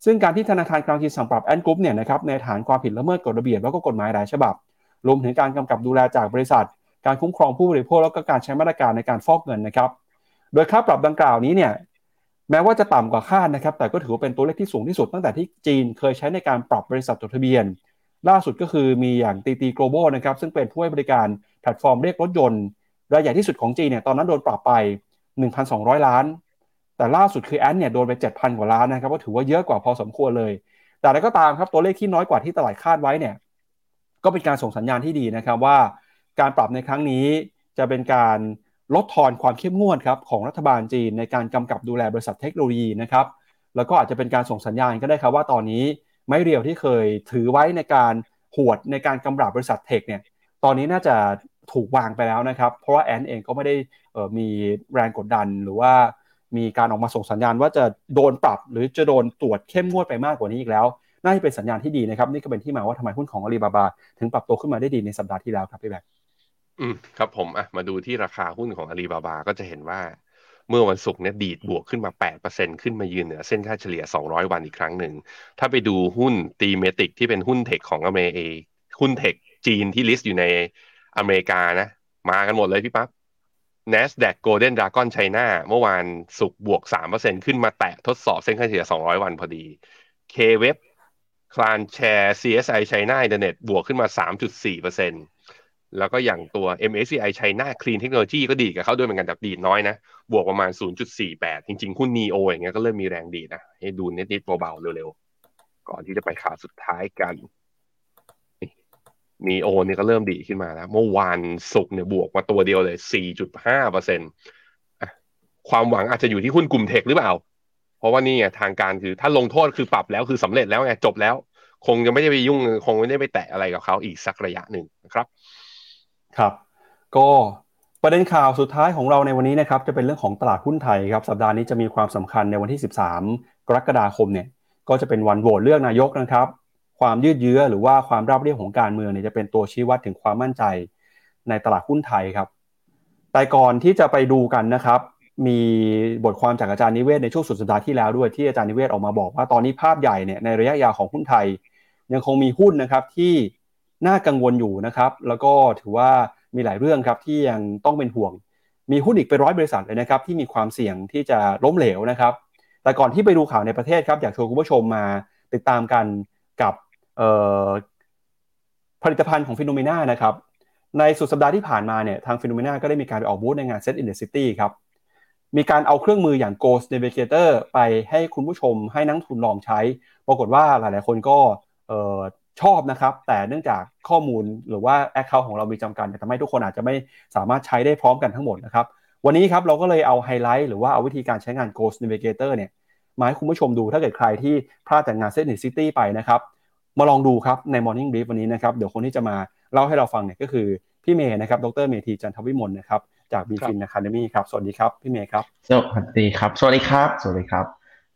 ซึ่งการที่ธนาคารกลางจีนสั่งปรับ Ant Group เนี่ยนะครับในฐานความผิดละเมิดกฎระเบียบแล้วก็กฎหมายหลายฉบับ รวมถึงการกำกับดูแลจากบริษัท การคุ้มครองผู้บริโภคแล้วก็การใช้มาตรการในการฟอกเงินนะครับ โดยค่าปรับดังกล่าวนี้เนี่ยแม้ว่าจะต่ำกว่าคาดนะครับ แต่ก็ถือว่าเป็นตัวเลขที่สูงที่สุดตั้งแต่ที่จีนเคยใช้ในการปรับบริษัทจดทะเบียน ล่าสุดก็คือมีอย่างตีตี global นะครับซึ่งเป็นผู้ให้บริการแพลตฟอร์มเรียกรถยนต์รายใหญ่ที่สุดของจีนเนี่ยตอนนั้นโดนปรับไป 1,200 ล้าน แต่ล่าสุดคือแอนเนี่ยโดนไป 7,000 กว่าล้านนะครับก็ถือว่าเยอะกว่าพอสมควรเลย แต่อะไรก็ตามครับตัวเลขที่น้อยกว่าที่ตลาดคาดไว้เนี่ย ก็เป็นการส่งสัญญาณที่ดีนะครับว่า การปรับในครั้งนี้จะเป็นการลดทอนความเข้มงวดครับของรัฐบาลจีนในการกำกับดูแลบริษัทเทคโนโลยีนะครับแล้วก็อาจจะเป็นการส่งสัญญาณก็ได้ครับว่าตอนนี้ไม้เรียวที่เคยถือไว้ในการหวดในการกำราบบริษัทเทคเนี่ยตอนนี้น่าจะถูกวางไปแล้วนะครับ เพราะว่าแอนเองก็ไม่ได้มีแรงกดดันหรือว่ามีการออกมาส่งสัญญาณว่าจะโดนปรับหรือจะโดนตรวจเข้มงวดไปมากกว่านี้อีกแล้ว น่าจะเป็นสัญญาณที่ดีนะครับ นี่ก็เป็นที่มาว่าทำไมหุ้นของอาลีบาบาถึงปรับตัวขึ้นมาได้ดีในสัปดาห์ที่แล้วครับพี่แบงค์อืมครับผมอะมาดูที่ราคาหุ้นของอาลีบาบาก็จะเห็นว่า เมื่อวันศุกร์เนี่ยดีดบวกขึ้นมา 8%ขึ้นมายืนเหนือเส้นค่าเฉลี่ย 200 วันอีกครั้งหนึ่ง ถ้าไปดูหุ้น thematic ที่เป็นหุ้น tech ของอเมริกาหุ้น tech จีนที่ list อยู่ในอเมริกานะ มากันหมดเลยพี่ปั๊บ NASDAQ Golden Dragon China เมื่อวานสุกบวก 3%ขึ้นมาแตะทดสอบเส้นค่าเฉลี่ย 200 วันพอดี K-Web คลานแชร์ CSI China Internet บวกขึ้นมา 3.4%แล้วก็อย่างตัว MSCI China Clean Technology ก็ดีกับเขาด้วยเหมือนกันแต่ดีดน้อยนะ บวกประมาณ 0.48 จริงๆหุ้น NEO อย่างเงี้ยก็เริ่มมีแรงดีนะ ให้ดูนิดๆเบาๆเร็วๆ ก่อนที่จะไปขาสุดท้ายกันนีโอเนี่ยก็เริ่มดีขึ้นมาแล้ว เมื่อวานสุกร์เนี่ยบวกมาตัวเดียวเลย 4.5เปอร์เซ็นต์ความหวังอาจจะอยู่ที่หุ้นกลุ่มเทคหรือเปล่า เพราะว่านี่ไงทางการคือถ้าลงโทษคือปรับแล้วคือสำเร็จแล้วไงจบแล้ว คงจะไม่ได้ไปยุ่งคงไม่ได้ไปแตะอะไรกับเขาอีกสักระยะหนึ่งนะครับ ครับ ก็ประเด็นข่าวสุดท้ายของเราในวันนี้นะครับจะเป็นเรื่องของตลาดหุ้นไทยครับสัปดาห์นี้จะมีความสำคัญในวันที่ 13 กรกฎาคมเนี่ยก็จะเป็นวันโหวตเลือกนายกนะครับ ความยืดเยื้อหรือว่าความราบเรียบของการเมืองเนี่ยจะเป็นตัวชี้วัดถึงความมั่นใจในตลาดหุ้นไทยครับ แต่ก่อนที่จะไปดูกันนะครับ มีบทความจากอาจารย์นิเวศในช่วงสุดสัปดาห์ที่แล้วด้วยที่อาจารย์นิเวศออกมาบอกว่าตอนนี้ภาพใหญ่เนี่ยในระยะยาวของหุ้นไทย ยังคงมีหุ้นนะครับที่น่ากังวลอยู่นะครับแล้วก็ถือว่ามีหลายเรื่องครับที่ยังต้องเป็นห่วง มีหุ้นอีกเป็นร้อยบริษัทเลยนะครับที่มีความเสี่ยงที่จะล้มเหลวนะครับ แต่ก่อนที่ไปดูข่าวในประเทศครับอยากชวนคุณผู้ชมมาติดตามกันกับผลิตภัณฑ์ของ FINNOMENA นะครับในสุดสัปดาห์ที่ผ่านมาเนี่ยทาง FINNOMENA ก็ได้มีการไปออกบูธในงาน Set in the City ครับ มีการเอาเครื่องมืออย่าง Goal Navigator ไปให้คุณผู้ชมให้นักลงทุนลองใช้ ปรากฏว่าหลาย ๆ คนก็ชอบนะครับ แต่เนื่องจากข้อมูลหรือว่า Account ของเรามีจำกัดทำให้ทุกคนอาจจะไม่สามารถใช้ได้พร้อมกันทั้งหมดนะครับ วันนี้ครับเราก็เลยเอาไฮไลท์หรือว่าเอาวิธีการใช้งาน Goal Navigator เนี่ยมาให้คุณผู้ชมดูถ้าเกิดใครที่พลาดจากงาน Set in City ไปนะครับมาลองดูครับใน Morning Brief วันนี้นะครับ เดี๋ยวคนที่จะมาเล่าให้เราฟังเนี่ยก็คือพี่เมย์นะครับ ดรเมธีจันทวิมลนะครับ จากบีฟินอะคาเดมี่ครับ สวัสดีครับพี่เมย์ครับ สวัสดีครับ สวัสดีครับ สวัสดีครับ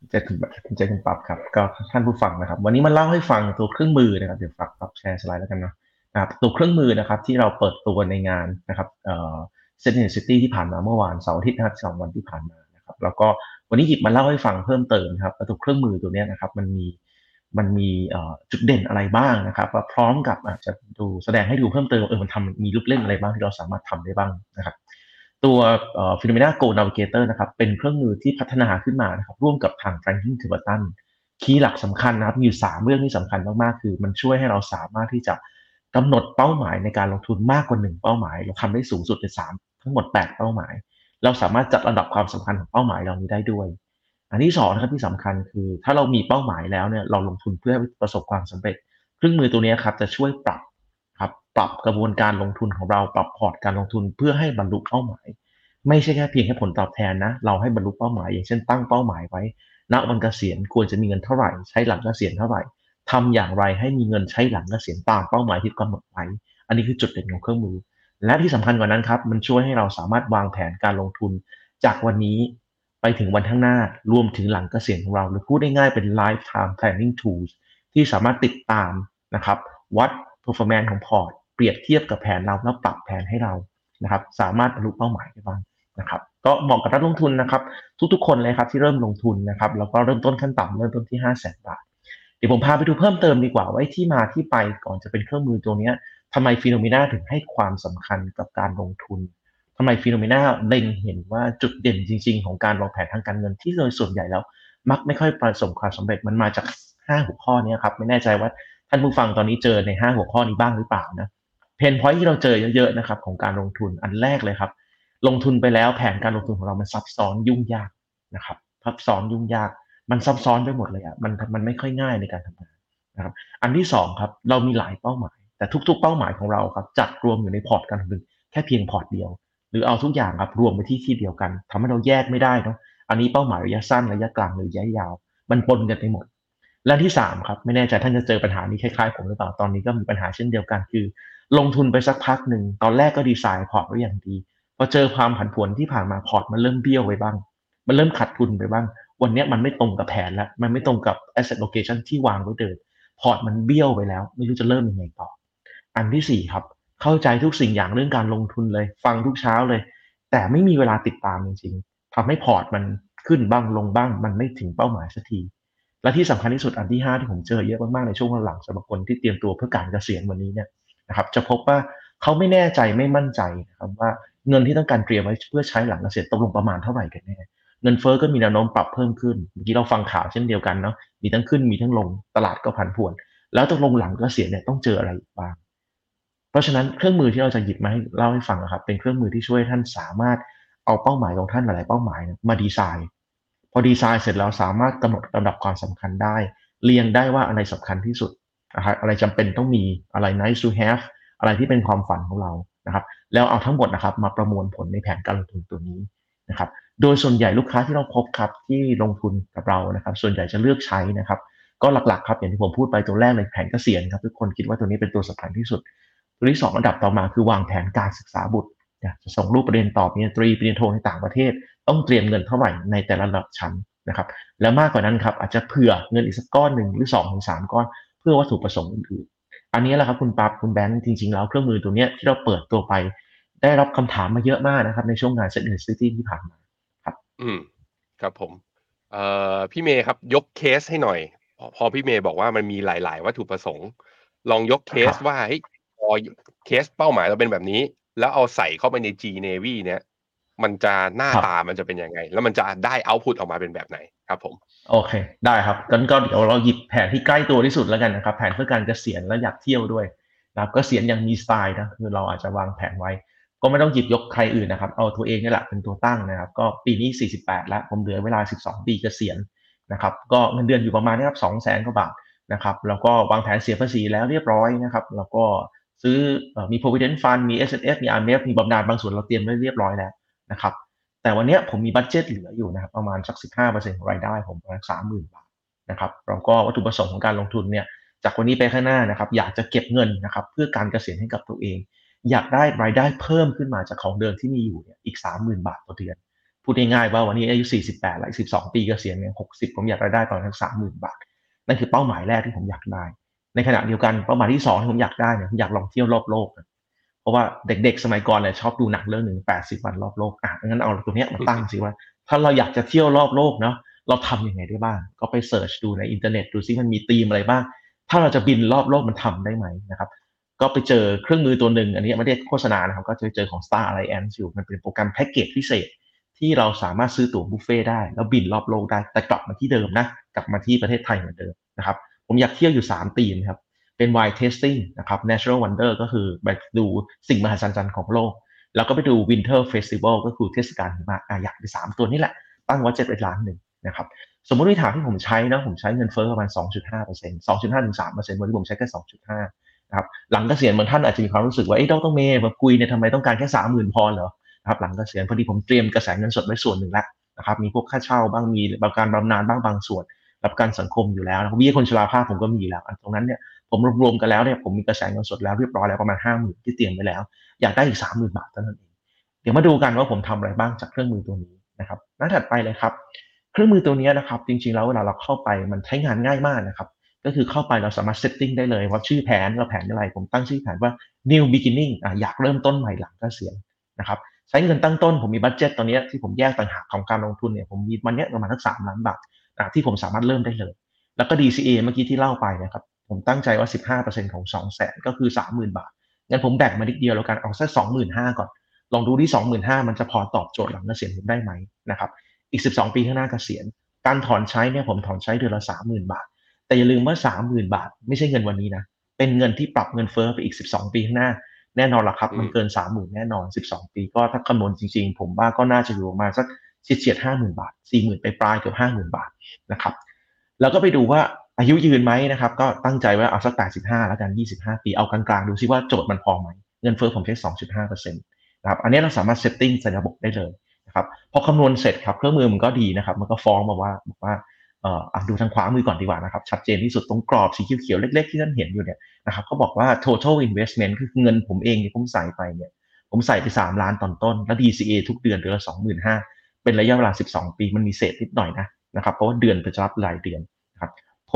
เจคุณเจคุณปับครับ ก็ท่านผู้ฟังนะครับ วันนี้มาเล่าให้ฟังตัวเครื่องมือนะครับ เดี๋ยวฝากปรับแชร์สไลด์แล้วกันเนาะนะครับตัวเครื่องมือนะครับที่เราเปิดตัวในงานนะครับเอ่อ Set in the City ที่ผ่านมาเมื่อวานเสาร์อาทิตย์นะครับสองวันที่ผ่านมานะครับ แล้วก็วันนี้หยิบมาเล่าให้ฟังเพิ่มเติมครับตัวเครื่องมือตัวนี้นะครับมันมีมันมีจุดเด่นอะไรบ้างนะครับพร้อมกับอาจจะดูแสดงให้ดูเพิ่มเติมเออมันทำมีลูกเล่นอะไรบ้างที่เราสามารถทำได้บ้างนะครับ ตัว FINNOMENA Goal Navigator นะครับเป็นเครื่องมือที่พัฒนาขึ้นมานะครับร่วมกับทางแฟรงคลินเทมเพิลตันคีย์หลักสำคัญนะครับมีอยู่ 3 เรื่องที่สำคัญมากๆ คือ มันช่วยให้เราสามารถที่จะกำหนดเป้าหมายในการลงทุนมากกว่า 1 เป้าหมาย เราทำได้สูงสุดใน3ทั้งหมด 8 เป้าหมาย เราสามารถจัดระดับความสำคัญของเป้าหมายเหล่านี้ได้ด้วย อันที่2นะครับที่สำคัญคือ ถ้าเรามีเป้าหมายแล้วเนี่ยเราลงทุนเพื่อประสบความสำเร็จ เครื่องมือตัวนี้ครับจะช่วยปรับ ปรับกระบวนการลงทุนของเราปรับพอร์ตการลงทุนเพื่อให้บรรลุเป้าหมาย ไม่ใช่แค่เพียงแค่ผลตอบแทนนะ เราให้บรรลุเป้าหมาย อย่างเช่นตั้งเป้าหมายไว้ณวันเกษียณควรจะมีเงินเท่าไหร่ ใช้หลังเกษียณเท่าไหร่ทำอย่างไรให้มีเงินใช้หลังเกษียณตามเป้าหมายที่กำหนดไว้ อันนี้คือจุดเด่นของเครื่องมือ และที่สำคัญกว่านั้นครับ มันช่วยให้เราสามารถวางแผนการลงทุน จากวันนี้ไปถึงวันข้างหน้ารวมถึงหลังเกษียณของเราหรือพูดง่ายๆเป็น lifetime planning tools ที่สามารถติดตามนะครับวัด performance ของพอร์ต เปรียบเทียบกับแผนเราแล้วปรับแผนให้เรานะครับ สามารถบรรลุเป้าหมายได้บ้างนะครับ ก็เหมาะกับนักลงทุนนะครับ ทุกๆ คนเลยครับที่เริ่มลงทุนนะครับแล้วก็เริ่มต้นขั้นต่ำเริ่มต้นที่ 5 0 0 0 0นบาท เดี๋ยวผมพาไปดูเพิ่มเติมดีกว่าว่าที่มาที่ไปก่อนจะเป็นเครื่องมือตัวนี้ทำไม FINNOMENA ถึงให้ความสำคัญกับการลงทุนทำไม FINNOMENA เล็งเห็นว่าจุดเด่นจริง ๆ ของการวางแผนทางการเงินที่โดยส่วนใหญ่แล้ว มักไม่ค่อยประสบความสำเร็จมันมาจาก 5 หัวข้อนี้ครับ ไม่แน่ใจว่าท่านผู้ฟังตอนนี้เจอใน 5 หัวข้อนี้บ้างหรือเปล่านะ pain point ที่เราเจอเยอะๆนะครับของการลงทุนอันแรกเลยครับ ลงทุนไปแล้วแผนการลงทุนของเรามันซับซ้อนยุ่งยากนะครับซับซ้อนยุ่งยาก มันซับซ้อนไปหมดเลยอะมันมันไม่ค่อยง่ายในการทำงานนะครับอันที่สองครับเรามีหลายเป้าหมาย แต่ทุก ๆ เป้าหมายของเราครับจัดรวมอยู่ในพอร์ตการลงทุนแค่เพียงพอร์ตเดียว หรือเอาทุกอย่างครับรวมไปที่ที่เดียวกันทำให้เราแยกไม่ได้เนาะอันนี้เป้าหมายระยะสั้นระยะกลางหรือระยะยาว มันปนกันไปหมดและที่สามครับไม่แน่ใจท่านจะเจอปัญหานี้คล้ายๆผมหรือเปล่าตอนนี้ก็มีปัญหาเช่นเดียวกันคือ ลงทุนไปสักพักหนึ่งตอนแรกก็ดีไซน์พอร์ตไว้อย่างดีพอเจอความผันผวนที่ผ่านมาพอร์ตมันเริ่มเบี้ยวไปบ้าง มันเริ่มขาดทุนไปบ้าง วันนี้มันไม่ตรงกับแผนแล้ว มันไม่ตรงกับ asset allocation ที่วางไว้เดิมพอร์ตมันเบี้ยวไปแล้ว ไม่รู้จะเริ่มยังไงต่อ อันที่สี่ครับ เข้าใจทุกสิ่งอย่างเรื่องการลงทุนเลย ฟังทุกเช้าเลย แต่ไม่มีเวลาติดตามจริงๆทำให้พอร์ตมันขึ้นบ้างลงบ้าง มันไม่ถึงเป้าหมายสักที และที่สำคัญที่สุดอันที่ 5 ที่ผมเจอเยอะมากๆในช่วงหลังสำหรับคนที่เตรียมตัวเพื่อการเกษียณวันนี้เนี่ย นะครับจะพบว่าเขาไม่แน่ใจไม่มั่นใจนะครับว่าเงินที่ต้องการเตรียมไว้เพื่อใช้หลังเกษียณตกลงประมาณเท่าไหร่กันแน่เงินเฟอ้อก็มีแนวโน้มปรับเพิ่มขึ้นเมื่อกี้เราฟังข่าวเช่นเดียวกันเนาะมีทั้งขึ้นมีทั้งลงตลาดก็ผันผวน แล้วตกลงหลังเกษียณเนี่ยต้องเจออะไรบ้าง เพราะฉะนั้นเครื่องมือที่เราจะหยิบมาให้เล่าให้ฟังนะครับเป็นเครื่องมือที่ช่วยท่านสามารถเอาเป้าหมายของท่านหลายๆเป้าหมายมาดีไซน์ พอดีไซน์เสร็จแล้วสามารถกำหนดลำดับความสำคัญได้ เรียงได้ว่าอะไรสำคัญที่สุด นะครับอะไรจำเป็นต้องมีอะไร nice to have อะไรที่เป็นความฝันของเรานะครับ แล้วเอาทั้งหมดนะครับมาประมวลผลในแผนการลงทุนตัวนี้นะครับ โดยส่วนใหญ่ลูกค้าที่เราพบครับที่ลงทุนกับเรานะครับ ส่วนใหญ่จะเลือกใช้นะครับ ก็หลักๆครับอย่างที่ผมพูดไปตัวแรกในแผนเกษียณครับทุกคนคิดว่าตัวนี้เป็นตัวสำคัญที่สุด ตัวที่ 2 อันดับต่อมาคือวางแผนการศึกษาบุตรจะส่งลูกปรเรียนต่อปริญญาตรีปริญญาโทในต่างประเทศ ต้องเตรียมเงินเท่าไหร่ในแต่ละระดับชั้นนะครับ แล้วมากกว่านั้นครับอาจจะเผื่อเงินอีกสักก้อนหนึ่งหรือ2อถึงสก้อน พื่อวัตถุประสงค์อื่นๆ อันนี้แหละครับคุณปั๊บคุณแบงค์จริงๆแล้วเครื่องมือตัวเนี้ยที่เราเปิดตัวไป ได้รับคำถามมาเยอะมากนะครับ ในช่วงงานเซ็นต์ซิตี้ที่ผ่านมาครับ อืมครับผมเอ่อพี่เมย์ครับยกเคสให้หน่อย พอพอพี่เมย์บอกว่ามันมีหลาย ๆ วัตถุประสงค์ ลองยกเคสครับว่าเฮ้ยพอเคสเป้าหมายเราเป็นแบบนี้ แล้วเอาใส่เข้าไปใน G Navy เนี่ยมันจะหน้าตามันจะเป็นยังไง แล้วมันจะได้เอาพุตออกมาเป็นแบบไหน ครับผมโอเค ได้ครับงั้นก็เดี๋ยวเราหยิบแผนที่ใกล้ตัวที่สุดแล้วกันนะครับ แผนเพื่อการเกษียณและอยากเที่ยวด้วยนะครับเกษียณอย่างมีสไตล์นะคือเราอาจจะวางแผนไว้ ก็ไม่ต้องหยิบยกใครอื่นนะครับ เอาตัวเองนี่แหละเป็นตัวตั้งนะครับ ก็ปีนี้ 48 แล้วผมเหลือเวลา 12 ปีเกษียณนะครับ ก็เงินเดือนอยู่ประมาณนี้ครับ2 0 0แสนกว่าบาทนะครับแล้วก็วางแผนเสียภาษีแล้วเรียบร้อยนะครับ แล้วก็ซื้อมี provident fund มี S F มี R M F มีบำนาญบางส่วนเราเตรียมไว้เรียบร้อยแล้วนะครับ แต่วันนี้ผมมีบัตเจ็ตเหลืออยู่นะครับประมาณสัก 15%ของรายได้ผมประมาณ30,000 บาทนะครับแล้วก็วัตถุประสงค์ของการลงทุนเนี่ยจากวันนี้ไปข้างหน้านะครับอยากจะเก็บเงินนะครับเพื่อการเกษียณให้กับตัวเอง อยากได้รายได้เพิ่มขึ้นมาจากของเดิมที่มีอยู่เนี่ยอีก 30,000 บาทต่อเดือนพูดง่ายๆว่าวันนี้อายุ 48 แล้ว 12 ปีเกษียณเนี่ย 60 ผมอยากรายได้ตอนนั้น30,000 บาท นั่นคือเป้าหมายแรกที่ผมอยากได้ ในขณะเดียวกันเป้าหมายที่สองที่ผมอยากได้เนี่ยผมอยากลองเที่ยวรอบโลกนะ เพราะว่าเด็กๆ สมัยก่อนเนี่ยชอบดูหนังเรื่องหนึ่ง80วันรอบโลกอะงั้นเอาตัวเนี้ยมาตั้งสิว่า ถ้าเราอยากจะเที่ยวรอบโลกเนาะเราทำยังไงได้บ้าง ก็ไปเสิร์ชดูในอินเทอร์เน็ตดูซิมันมีธีมอะไรบ้าง ถ้าเราจะบินรอบโลกมันทำได้ไหมนะครับ ก็ไปเจอเครื่องมือตัวหนึ่ง อันนี้ไม่ได้โฆษณานะครับ ก็จะเจอของ Star Alliance อยู่ มันเป็นโปรแกรมแพ็กเกจพิเศษ ที่เราสามารถซื้อตั๋วบุฟเฟ่ได้ แล้วบินรอบโลกได้ แต่กลับมาที่เดิมนะ กลับมาที่ประเทศไทยเหมือนเดิมนะครับ ผมอยากเที่ยวอยู่3ตีมครับ เป็น wine tasting นะครับ natural wonder ก็คือไปดูสิ่งมหัศจรรย์ของโลก แล้วก็ไปดู winter festival ก็คือเทศกาลหิมะอะอยากไปสามตัวนี้แหละ ตั้งไว้เจ็ดล้านหนึ่งนะครับสมมติฐานที่ผมใช้นะผมใช้เงินเฟ้อประมาณ 2.5% 2.5ถึง3%วันนี้ผมใช้แค่ 2.5นะครับหลังเกษียณบางท่านอาจจะมีความรู้สึกว่าเอ้ยดรเมย์มาคุยเนี่ยทำไมต้องการแค่ 30,000 พอเหรอนะครับหลังเกษียณพอดีผมเตรียมกระแสเงินสดไว้ส่วนหนึ่งแล้วนะครับมีพวกค่าเช่าบ้างมีประกันบำนาญบ้างบางส่วนรับประกันสังคมอยู่แล้วนะเบี้ยคนชราภาพผมก็มีอยู่แล้วตรงนั้นเนี่ย ผมรวมๆกันแล้วเนี่ยผมมีกระแสเงินสดแล้วเรียบร้อยแล้วประมาณ50,000ที่เตรียมไว้แล้ว อยากได้อีก30,000บาทเท่านั้นเองเดี๋ยวมาดูกันว่าผมทำอะไรบ้างจากเครื่องมือตัวนี้นะครับหน้าถัดไปเลยครับ เครื่องมือตัวนี้นะครับ จริงๆแล้วเวลาเราเข้าไปมันใช้งานง่ายมากนะครับก็คือเข้าไปเราสามารถเซตติ้งได้เลยว่าชื่อแผนเราแผนอะไร ผมตั้งชื่อแผนว่า new beginning ออยากเริ่มต้นใหม่หลังเกษียณนะครับใช้เงินตั้งต้นผมมีบัตเจ็ตตอนนี้ที่ผมแยกต่างหากของการลงทุนเนี่ยผมมีมันเนี้ยประมาณสักสามล้านบาทที่ผมสามารถเริ่มได้เลย แล้วก็ DCA เมื่อกี้ที่เล่าไปนะครับ ผมตั้งใจว่า 15%ของ 2 0 0 0 0 0 ก็คือ 30,000 บาท งั้นผมแบ่งมานิดเดียวแล้วกัน เอาสัก25,000 ก่อน ลองดูที่ 25,000 มันจะพอตอบโจทย์หลังเกษียณผมได้ไหมนะครับ อีก 12 ปีข้างหน้าเกษียณ การถอนใช้เนี่ยผมถอนใช้เดือนละ 30,000 บาท แต่อย่าลืมว่า 30,000 บาท ไม่ใช่เงินวันนี้นะ เป็นเงินที่ปรับเงินเฟ้อไปอีก 12 ปีข้างหน้า แน่นอนละครับ มันเกิน 30,000 แน่นอน 12 ปี ก็ถ้าคำนวณจริงๆ ผมว่าก็น่าจะอยู่ประมาณสักเฉียดๆ50,000 บาท 40,000 ไปปลายๆเกือบ50,000 บาทนะครับ แล้วก็ไปดูว่า อายุยืนไหมนะครับ ก็ตั้งใจไว้เอาสัก 85 แล้วกัน 25 ปี เอากลางๆ ดูซิว่าโจทย์มันพอไหม เงินเฟ้อผมใช้ 2.5%นะครับ อันนี้เราสามารถเซตติ้งใส่ระบบได้เลยนะครับพอคำนวณเสร็จครับ เครื่องมือมันก็ดีนะครับ มันก็ฟ้องมาว่าบอกว่าเอ่อดูทางขวามือก่อนดีกว่านะครับ ชัดเจนที่สุดตรงกรอบสีเขียวๆเล็ก ๆ ที่ท่านเห็นอยู่เนี่ยนะครับเขาบอกว่า total investment คือเงินผมเองที่ผมใส่ไปเนี่ย ผมใส่ไป 3 ล้านตอนต้น แล้ว DCA ทุกเดือนเดือนละ25,000เป็นระยะเวลา 12 ปี มันมีเศษนิดหน่อยนะนะครับ เพราะว่าเดือนเป็นจะรับรายเดือน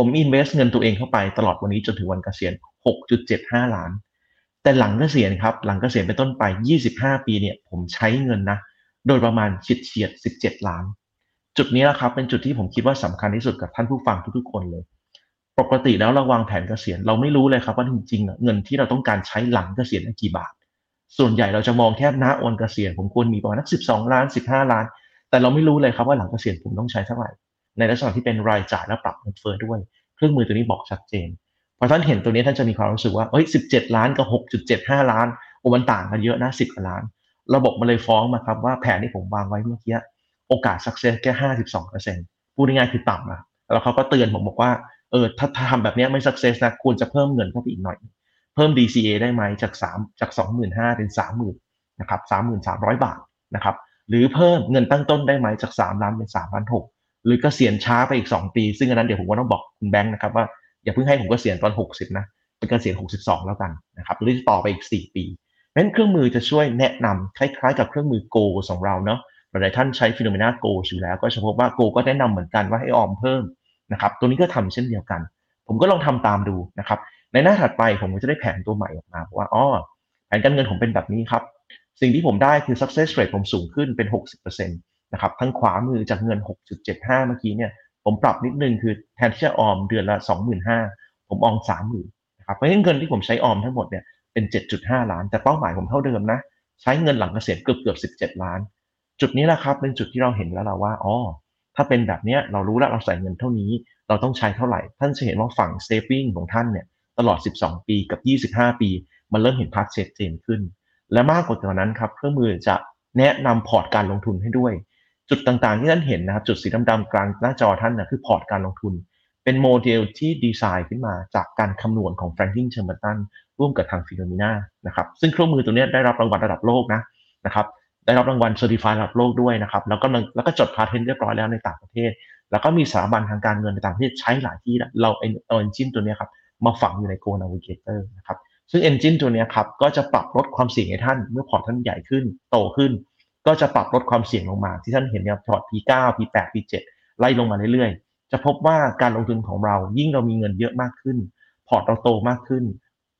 ผม invest เงินตัวเองเข้าไปตลอดวันนี้จนถึงวันเกษียณ 6.75 ล้าน แต่หลังเกษียณครับ หลังเกษียณเป็นต้นไป 25 ปีเนี่ย ผมใช้เงินนะ โดยประมาณเฉียดเฉียด 17 ล้าน จุดนี้แหละครับเป็นจุดที่ผมคิดว่าสำคัญที่สุดกับท่านผู้ฟังทุกๆคนเลย ปกติแล้วเราวางแผนเกษียณเราไม่รู้เลยครับว่าจริงๆเงินที่เราต้องการใช้หลังเกษียณกี่บาท ส่วนใหญ่เราจะมองแค่ณวันเกษียณผมควรมีประมาณนัก 12 ล้าน 15 ล้าน แต่เราไม่รู้เลยครับว่าหลังเกษียณผมต้องใช้เท่าไหร่ ในลักษณะที่เป็นรายจ่ายและปรับเงินเฟ้อด้วย เครื่องมือตัวนี้บอกชัดเจนพอท่านเห็นตัวนี้ท่านจะมีความรู้สึกว่าเฮ้ย17ล้านกับ6.75ล้านโอ้มันต่างกันเยอะนะ10กว่าล้าน ระบบมันเลยฟ้องมาครับว่าแผนที่ผมวางไว้เมื่อกี้โอกาส success แค่52%พูดง่ายๆคือต่ำอะแล้วเขาก็เตือนผมบอกว่าเออถ้าทำแบบนี้ไม่ success นะควรจะเพิ่มเงินเข้าไปอีกหน่อย เพิ่ม DCA ได้ไหมจาก3จาก25,000เป็น 30,000นะครับ3,300 บาทนะครับหรือเพิ่มเงินตั้งต้นได้ไหมจาก 3 ล้านเป็น3ล้าน6 หรือเกษียณช้าไปอีก 2 ปี ซึ่งอันนั้นเดี๋ยวผมก็ต้องบอกคุณแบงค์นะครับว่าอย่าเพิ่งให้ผมเกษียณตอน 60 นะเป็นเกษียณ 62 แล้วกันนะครับหรือต่อไปอีก 4 ปีเพราะฉะนั้นเครื่องมือจะช่วยแนะนำคล้ายๆ กับเครื่องมือ Go ของเราเนาะหลายท่านใช้ฟิโนเมนา Go อยู่แล้ว ก็จะพบว่า Go ก็แนะนำเหมือนกันว่าให้ออมเพิ่มนะครับตัวนี้ก็ทำเช่นเดียวกัน ผมก็ลองทำตามดูนะครับในหน้าถัดไปผมก็จะได้แผนตัวใหม่ออกมาว่าอ๋อแผนการเงินผมเป็นแบบนี้ครับสิ่งที่ผมได้คือ success rate ผมสูงขึ้นเป็น 60% นะครับทั้งขวามือจากเงิน 6.75 เมื่อกี้เนี่ยผมปรับนิดนึงคือแทนที่จะออมเดือนละ 25,000 ผมออม 30,000นะครับเพราะฉะนั้นเงินที่ผมใช้ออมทั้งหมดเนี่ยเป็น 7.5 ล้าน แต่เป้าหมายผมเท่าเดิมนะใช้เงินหลังเกษียณเกือบเกือบ17 ล้าน จุดนี้แหละครับเป็นจุดที่เราเห็นแล้วเราว่าอ๋อถ้าเป็นแบบนี้เรารู้แล้วเราใส่เงินเท่านี้ เราต้องใช้เท่าไหร่ ท่านจะเห็นว่าฝั่ง saving ของท่านเนี่ยตลอด 12 ปีกับ 25 ปี มันเริ่มเห็นภาพชัดเจนขึ้น และมากกว่านั้นครับเครื่องมือจะแนะนำพอร์ตการลงทุนให้ด้วย จุดต่างๆที่ท่านเห็นนะครับ จุดสีดำๆกลางหน้าจอท่านนะคือพอร์ตการลงทุน เป็นโมเดลที่ดีไซน์ขึ้นมาจากการคำนวณของ Franklin Templeton ร่วมกับทาง Finnomena นะครับซึ่งเครื่องมือตัวนี้ได้รับรางวัลระดับโลกนะนะครับได้รับรางวัล certify ระดับโลกด้วยนะครับแล้วก็แล้วก็จด patent เรียบร้อยแล้วในต่างประเทศ แล้วก็มีสถาบันทางการเงินในต่างประเทศใช้หลายที่เราเอา engine ตัวนี้ครับมาฝังอยู่ใน Goal Navigator นะครับซึ่ง Engine ตัวนี้ครับก็จะปรับลดความเสี่ยงให้ท่านเมื่อพอร์ตท่านใหญ่ขึ้นโตขึ้น ก็จะปรับลดความเสี่ยงลงมา ที่ท่านเห็นเนี่ยพอร์ต P9 P8 P7 ไล่ลงมาเรื่อยๆ จะพบว่าการลงทุนของเรายิ่งเรามีเงินเยอะมากขึ้น พอร์ตเราโตมากขึ้น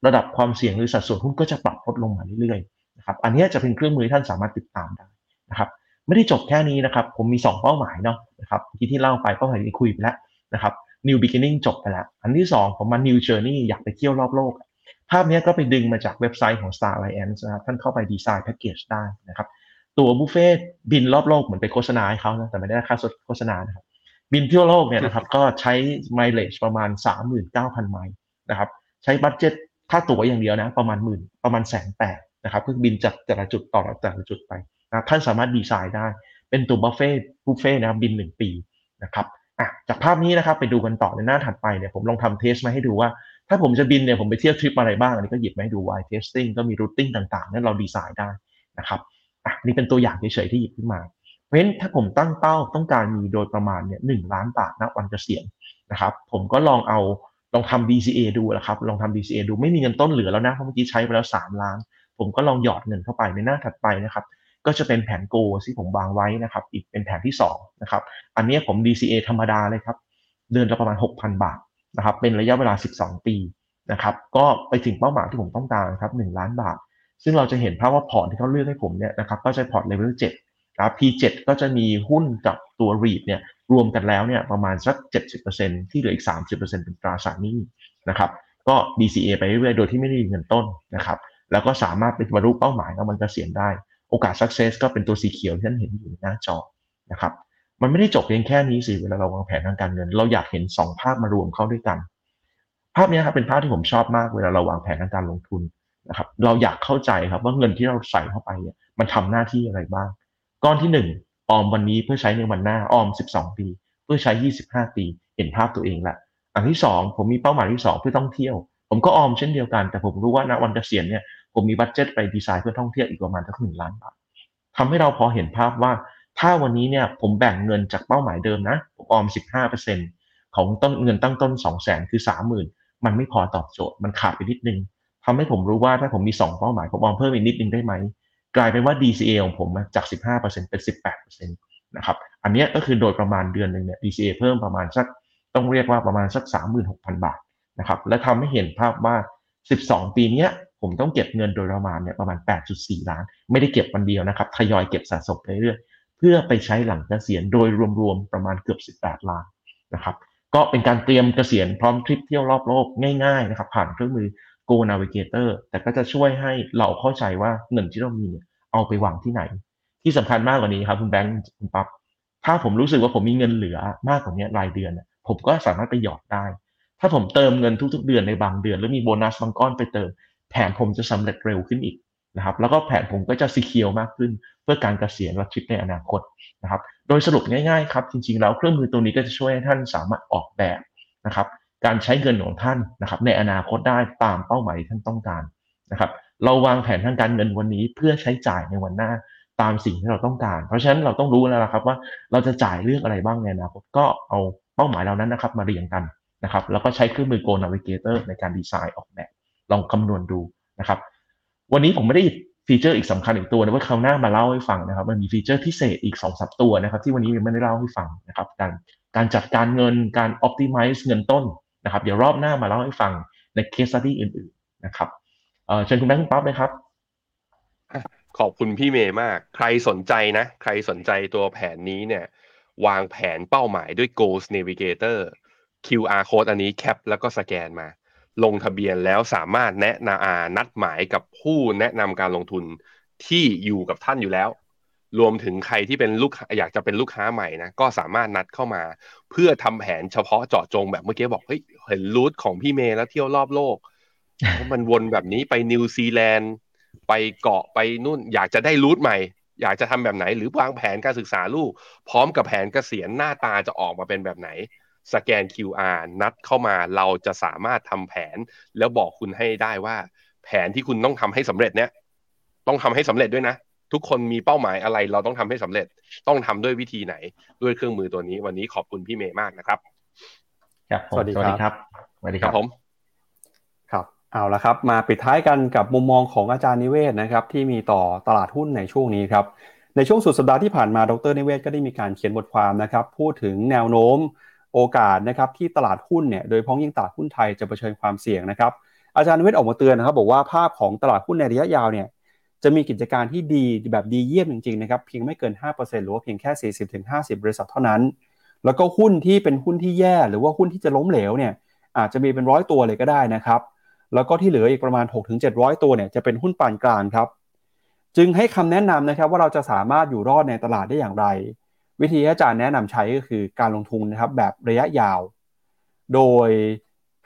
ระดับความเสี่ยงหรือสัดส่วนหุ้นก็จะปรับลดลงมาเรื่อยๆนะครับอันนี้จะเป็นเครื่องมือที่ท่านสามารถติดตามได้นะครับไม่ได้จบแค่นี้นะครับ ผมมี 2 เป้าหมายเนาะนะครับที่ที่เล่าไปเป้าหมายที่คุยไปแล้วนะครับ New Beginning จบไปแล้ว อันที่ 2 ผมมา New Journey อยากไปเที่ยวรอบโลก ภาพนี้ก็ไปดึงมาจากเว็บไซต์ของ Star Alliance นะครับท่านเข้าไปดีไซน์แพ็กเกจได้นะครับ ตัวบุฟเฟ่บินรอบโลกเหมือนไปโฆษณาให้เขานะแต่ไม่ได้ค่าโฆษณานะครับบินเที่ยวโลกเนี่ยนะครับก็ใช้ mileage ประมาณ 39,000 ไมล์นะครับใช้ budget ค่าตั๋วอย่างเดียวนะประมาณหมื่นประมาณแสนแปดนะครับเพื่อบินจากแต่ละจุดต่อแต่ละจุดไปนะท่านสามารถดีไซน์ได้ เป็นตัวบุฟเฟ่บุฟเฟ่นะครับบิน1ปีนะครับอะจากภาพนี้นะครับไปดูกันต่อในหน้าถัดไปเนี่ยผมลองทำ test มาให้ดูว่า ถ้าผมจะบินเนี่ยผมไปเที่ยวทริปอะไรบ้างอันนี้ก็หยิบมาให้ดูไว testing ก็มี routing ต่างๆนั่นเราดีไซน์ได้นะครับ อะนี่เป็นตัวอย่างเฉยๆที่หยิบขึ้นมาเพราะฉะนั้นถ้าผมตั้งเป้าต้องการมีโดยประมาณเนี่ย1 ล้านบาทณวันเกษียณนะครับ ผมก็ลองเอาลองทำ DCA ดูนะครับ ลองทำ DCA ดูไม่มีเงินต้นเหลือแล้วนะเพราะเมื่อกี้ใช้ไปแล้ว 3 ล้าน ผมก็ลองหยอดเงินเข้าไปในหน้าถัดไปนะครับ ก็จะเป็นแผน goal ที่ผมวางไว้นะครับ อีกเป็นแผนที่2นะครับ อันนี้ผม DCA ธรรมดาเลยครับ เดือนละประมาณ 6,000 บาทนะครับ เป็นระยะเวลา 12 ปีนะครับ ก็ไปถึงเป้าหมายที่ผมต้องการครับ1ล้านบาท ซึ่งเราจะเห็นภาพว่าพอร์ตที่เขาเลือกให้ผมเนี่ยนะครับก็จะพอร์ตเลเวล7ครับ P7 ก็จะมีหุ้นกับตัว REIT เนี่ยรวมกันแล้วเนี่ยประมาณสัก 70%ที่เหลืออีก 30%เป็นตราสารหนี้นะครับก็ DCA ไปเรื่อยๆโดยที่ไม่ได้มีเงินต้นนะครับแล้วก็สามารถเป็นบรรลุเป้าหมายแล้วมันเกษียณได้ โอกาส success ก็เป็นตัวสีเขียวที่ท่านเห็นอยู่หน้าจอนะครับมันไม่ได้จบเพียงแค่นี้สิเวลาเราวางแผนทางการเงิน เราอยากเห็น 2 ภาพมารวมเข้าด้วยกัน ภาพนี้ครับเป็นภาพที่ผมชอบมากเวลาเราวางแผนทางการลงทุน นะครับ เราอยากเข้าใจครับว่าเงินที่เราใส่เข้าไปเนี่ยมันทำหน้าที่อะไรบ้าง ก้อนที่ 1 ออมวันนี้เพื่อใช้ในวันหน้าออม 12 ปี เพื่อใช้ 25 ปีเห็นภาพตัวเองละอันที่ 2 ผมมีเป้าหมายที่ 2 เพื่อท่องเที่ยว ผมก็ออมเช่นเดียวกัน แต่ผมรู้ว่าณวันเกษียณเนี่ยผมมีบัตเจ็ตไปดีไซน์เพื่อท่องเที่ยวอีกประมาณทั้งหนึ่งล้านบาททำให้เราพอเห็นภาพว่าถ้าวันนี้เนี่ยผมแบ่งเงินจากเป้าหมายเดิมนะผมออม 15%ของต้นเงินตั้งต้น 2 0 0 0 0 0 คือ 30,000 มันไม่พอตอบโจทย์ มันขาดไปนิดนึง ทำให้ผมรู้ว่าถ้าผมมี 2 เป้าหมาย ผมออมเพิ่มอีกนิดนึงได้ไหม กลายเป็นว่า DCA ของผมจาก 15%เป็น 18%นะครับ อันนี้ก็คือโดยประมาณเดือนหนึ่งเนี่ย DCA เพิ่มประมาณสักต้องเรียกว่าประมาณสัก 36,000 บาทนะครับและทำให้เห็นภาพว่า 12 ปีนี้ผมต้องเก็บเงินโดยประมาณเนี่ยประมาณ 8.4 ล้าน ไม่ได้เก็บวันเดียวนะครับทยอยเก็บสะสมไปเรื่อยเพื่อไปใช้หลังเกษียณโดยรวมๆประมาณเกือบ 18 ล้านนะครับก็เป็นการเตรียมเกษียณพร้อมทริปเที่ยวรอบโลกง่ายๆนะครับผ่านเครื่องมือ Go Navigator แต่ก็จะช่วยให้เราเข้าใจว่าเงินที่เรามีเอาไปวางที่ไหน ที่สำคัญมากกว่านี้ครับคุณแบงค์คุณปั๊บถ้าผมรู้สึกว่าผมมีเงินเหลือมากกว่านี้รายเดือน ผมก็สามารถไปหยอดได้ ถ้าผมเติมเงินทุกๆเดือนในบางเดือนแล้วมีโบนัสบางก้อนไปเติม แผนผมจะสำเร็จเร็วขึ้นอีกนะครับ แล้วก็แผนผมก็จะซีเคียวมากขึ้น เพื่อการเกษียณและทริปในอนาคตนะครับ โดยสรุปง่ายๆครับจริงๆแล้วเครื่องมือตัวนี้ก็จะช่วยให้ท่านสามารถออกแบบนะครับ การใช้เงินของท่านนะครับ ในอนาคตได้ตามเป้าหมายที่ท่านต้องการนะครับ เราวางแผนทางการเงินวันนี้เพื่อใช้จ่ายในวันหน้าตามสิ่งที่เราต้องการ เพราะฉะนั้นเราต้องรู้แล้วนะครับว่าเราจะจ่ายเรื่องอะไรบ้างในอนาคตก็เอาเป้าหมายเหล่านั้นนะครับ มาเรียงกันนะครับ แล้วก็ใช้เครื่องมือ Goal Navigator ในการดีไซน์ออกแบบลองคำนวณดูนะครับ วันนี้ผมไม่ได้ฟีเจอร์อีกสำคัญอีกตัวนะว่าคราวหน้ามาเล่าให้ฟังนะครับ มันมีฟีเจอร์พิเศษอีกสองสามตัวนะครับ ที่วันนี้ยังไม่ได้เล่าให้ฟังนะครับ การการจัดการเงินการ optimize เงินต้น นะครับเดี๋ยวรอบหน้ามาเล่าให้ฟังใน case study อื่นๆนะครับเชิญคุณแบงค์ปั๊บเลยครับขอบคุณพี่เมย์มาก ใครสนใจนะ ใครสนใจตัวแผนนี้เนี่ย วางแผนเป้าหมายด้วย Goals Navigator QR code อันนี้แคปแล้วก็สแกนมา ลงทะเบียนแล้วสามารถแนะนาอานัดหมายกับผู้แนะนำการลงทุนที่อยู่กับท่านอยู่แล้ว รวมถึงใครที่เป็นลูกอยากจะเป็นลูกค้าใหม่นะก็สามารถนัดเข้ามา เพื่อทำแผนเฉพาะเจาะจงแบบเมื่อกี้บอกเฮ้ยเห็นรูทของพี่เมย์แล้วเที่ยวรอบโลกมันวนแบบนี้ไปนิวซีแลนด์ไปเกาะไปนู่น อยากจะได้รูทใหม่ อยากจะทำแบบไหน หรือวางแผนการศึกษาลูก พร้อมกับแผนเกษียณหน้าตาจะออกมาเป็นแบบไหน สแกน QR นัดเข้ามาเราจะสามารถทำแผน แล้วบอกคุณให้ได้ว่า แผนที่คุณต้องทำให้สำเร็จเนี้ยต้องทำให้สำเร็จด้วยนะ ทุกคนมีเป้าหมายอะไร เราต้องทำให้สำเร็จต้องทำด้วยวิธีไหนด้วยเครื่องมือตัวนี้ วันนี้ขอบคุณพี่เมย์มากนะครับครับสวัสดีครับสวัสดีครับผมครับเอาละครับ มาปิดท้ายกันกับมุมมองของอาจารย์นิเวศนะครับ ที่มีต่อตลาดหุ้นในช่วงนี้ครับในช่วงสุดสัปดาห์ที่ผ่านมาดรนิเวศก็ได้มีการเขียนบทความนะครับ พูดถึงแนวโน้มโอกาสนะครับที่ตลาดหุ้นเนี่ยโดยพ้องยิ่งตลาดหุ้นไทยจะเผชิญความเสี่ยงนะครับอาจารย์นิเวศออกมาเตือนนะครับ บอกว่าภาพของตลาดหุ้นในระยะยาวเนี่ย จะมีกิจการที่ดีแบบดีเยี่ยมจริงๆนะครับเพียงไม่เกิน 5%หรือว่าเพียงแค่ 40-50 บริษัทเท่านั้น แล้วก็หุ้นที่เป็นหุ้นที่แย่หรือว่าหุ้นที่จะล้มเหลวเนี่ยอาจจะมีเป็นร้อยตัวเลยก็ได้นะครับแล้วก็ที่เหลืออีกประมาณ 6-700 ตัวเนี่ยจะเป็นหุ้นปานกลางครับ จึงให้คำแนะนำนะครับว่าเราจะสามารถอยู่รอดในตลาดได้อย่างไร วิธีที่อาจารย์แนะนำใช้ก็คือการลงทุนนะครับแบบระยะยาว โดย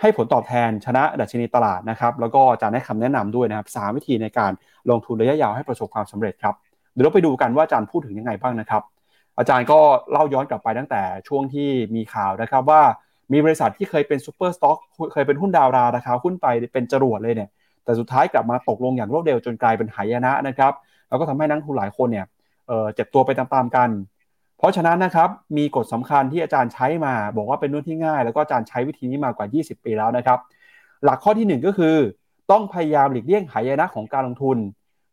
ให้ผลตอบแทนชนะดัชนีตลาดนะครับแล้วก็อาจารย์ให้คำแนะนำด้วยนะครับสามวิธีในการลงทุนระยะยาวให้ประสบความสำเร็จครับเดี๋ยวเราไปดูกันว่าอาจารย์พูดถึงยังไงบ้างนะครับ อาจารย์ก็เล่าย้อนกลับไปตั้งแต่ช่วงที่มีข่าวนะครับว่ามีบริษัทที่เคยเป็น super stock เคยเป็นหุ้นดาราราคาหุ้นไปเป็นจรวดเลยเนี่ยแต่สุดท้ายกลับมาตกลงอย่างรวดเร็วจนกลายเป็นหายนะนะครับแล้วก็ทำให้นักลงทุนหลายคนเนี่ยเจ็บตัวไปตามๆกัน เพราะฉะนั้นนะครับมีกฎสำคัญที่อาจารย์ใช้มา บอกว่าเป็นเรื่องที่ง่าย แล้วก็อาจารย์ใช้วิธีนี้มากว่า 20 ปีแล้วนะครับ หลักข้อที่ 1 ก็คือ ต้องพยายามหลีกเลี่ยงหายนะของการลงทุน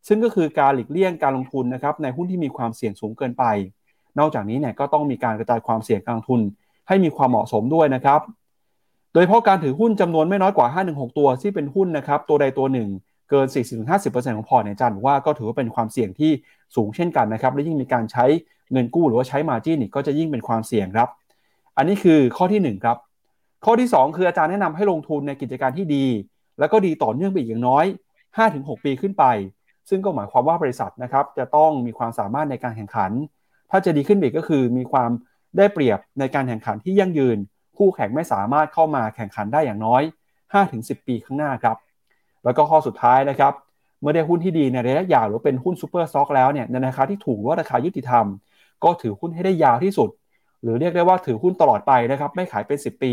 ซึ่งก็คือการหลีกเลี่ยงการลงทุนนะครับในหุ้นที่มีความเสี่ยงสูงเกินไป นอกจากนี้เนี่ยก็ต้องมีการกระจายความเสี่ยงการลงทุน ให้มีความเหมาะสมด้วยนะครับโดยเฉพาะการถือหุ้นจำนวนไม่น้อยกว่า 5-6 ตัวที่เป็นหุ้นนะครับตัวใดตัวหนึ่งเกิน 40-50%ของพอร์ตเนี่ยอาจารย์บอกว่าก็ถือว่าเป็นความเสี่ยงที่สูงเช่นกันนะครับและยิ่งมีการใช้ เงินกู้หรือว่าใช้มาจิ้นอีกก็จะยิ่งเป็นความเสี่ยงครับ อันนี้คือข้อที่1ครับ ข้อที่ 2 คืออาจารย์แนะนำให้ลงทุนในกิจการที่ดี แล้วก็ดีต่อเนื่องไปอีกอย่างน้อย 5-6 ปีขึ้นไป ซึ่งก็หมายความว่าบริษัทนะครับจะต้องมีความสามารถในการแข่งขัน ถ้าจะดีขึ้นอีกก็คือมีความได้เปรียบในการแข่งขันที่ยั่งยืน คู่แข่งไม่สามารถเข้ามาแข่งขันได้อย่างน้อย 5-10 ปีข้างหน้าครับ แล้วก็ข้อสุดท้ายนะครับ เมื่อได้หุ้นที่ดีในระยะยาวหรือเป็นหุ้นซูเปอร์สต็อกแล้วเนี่ยในราคาที่ถูกว่าราคายุติธรรม ก็ถือหุ้นให้ได้ยาวที่สุด หรือเรียกได้ว่าถือหุ้นตลอดไปนะครับไม่ขายเป็น 10 ปี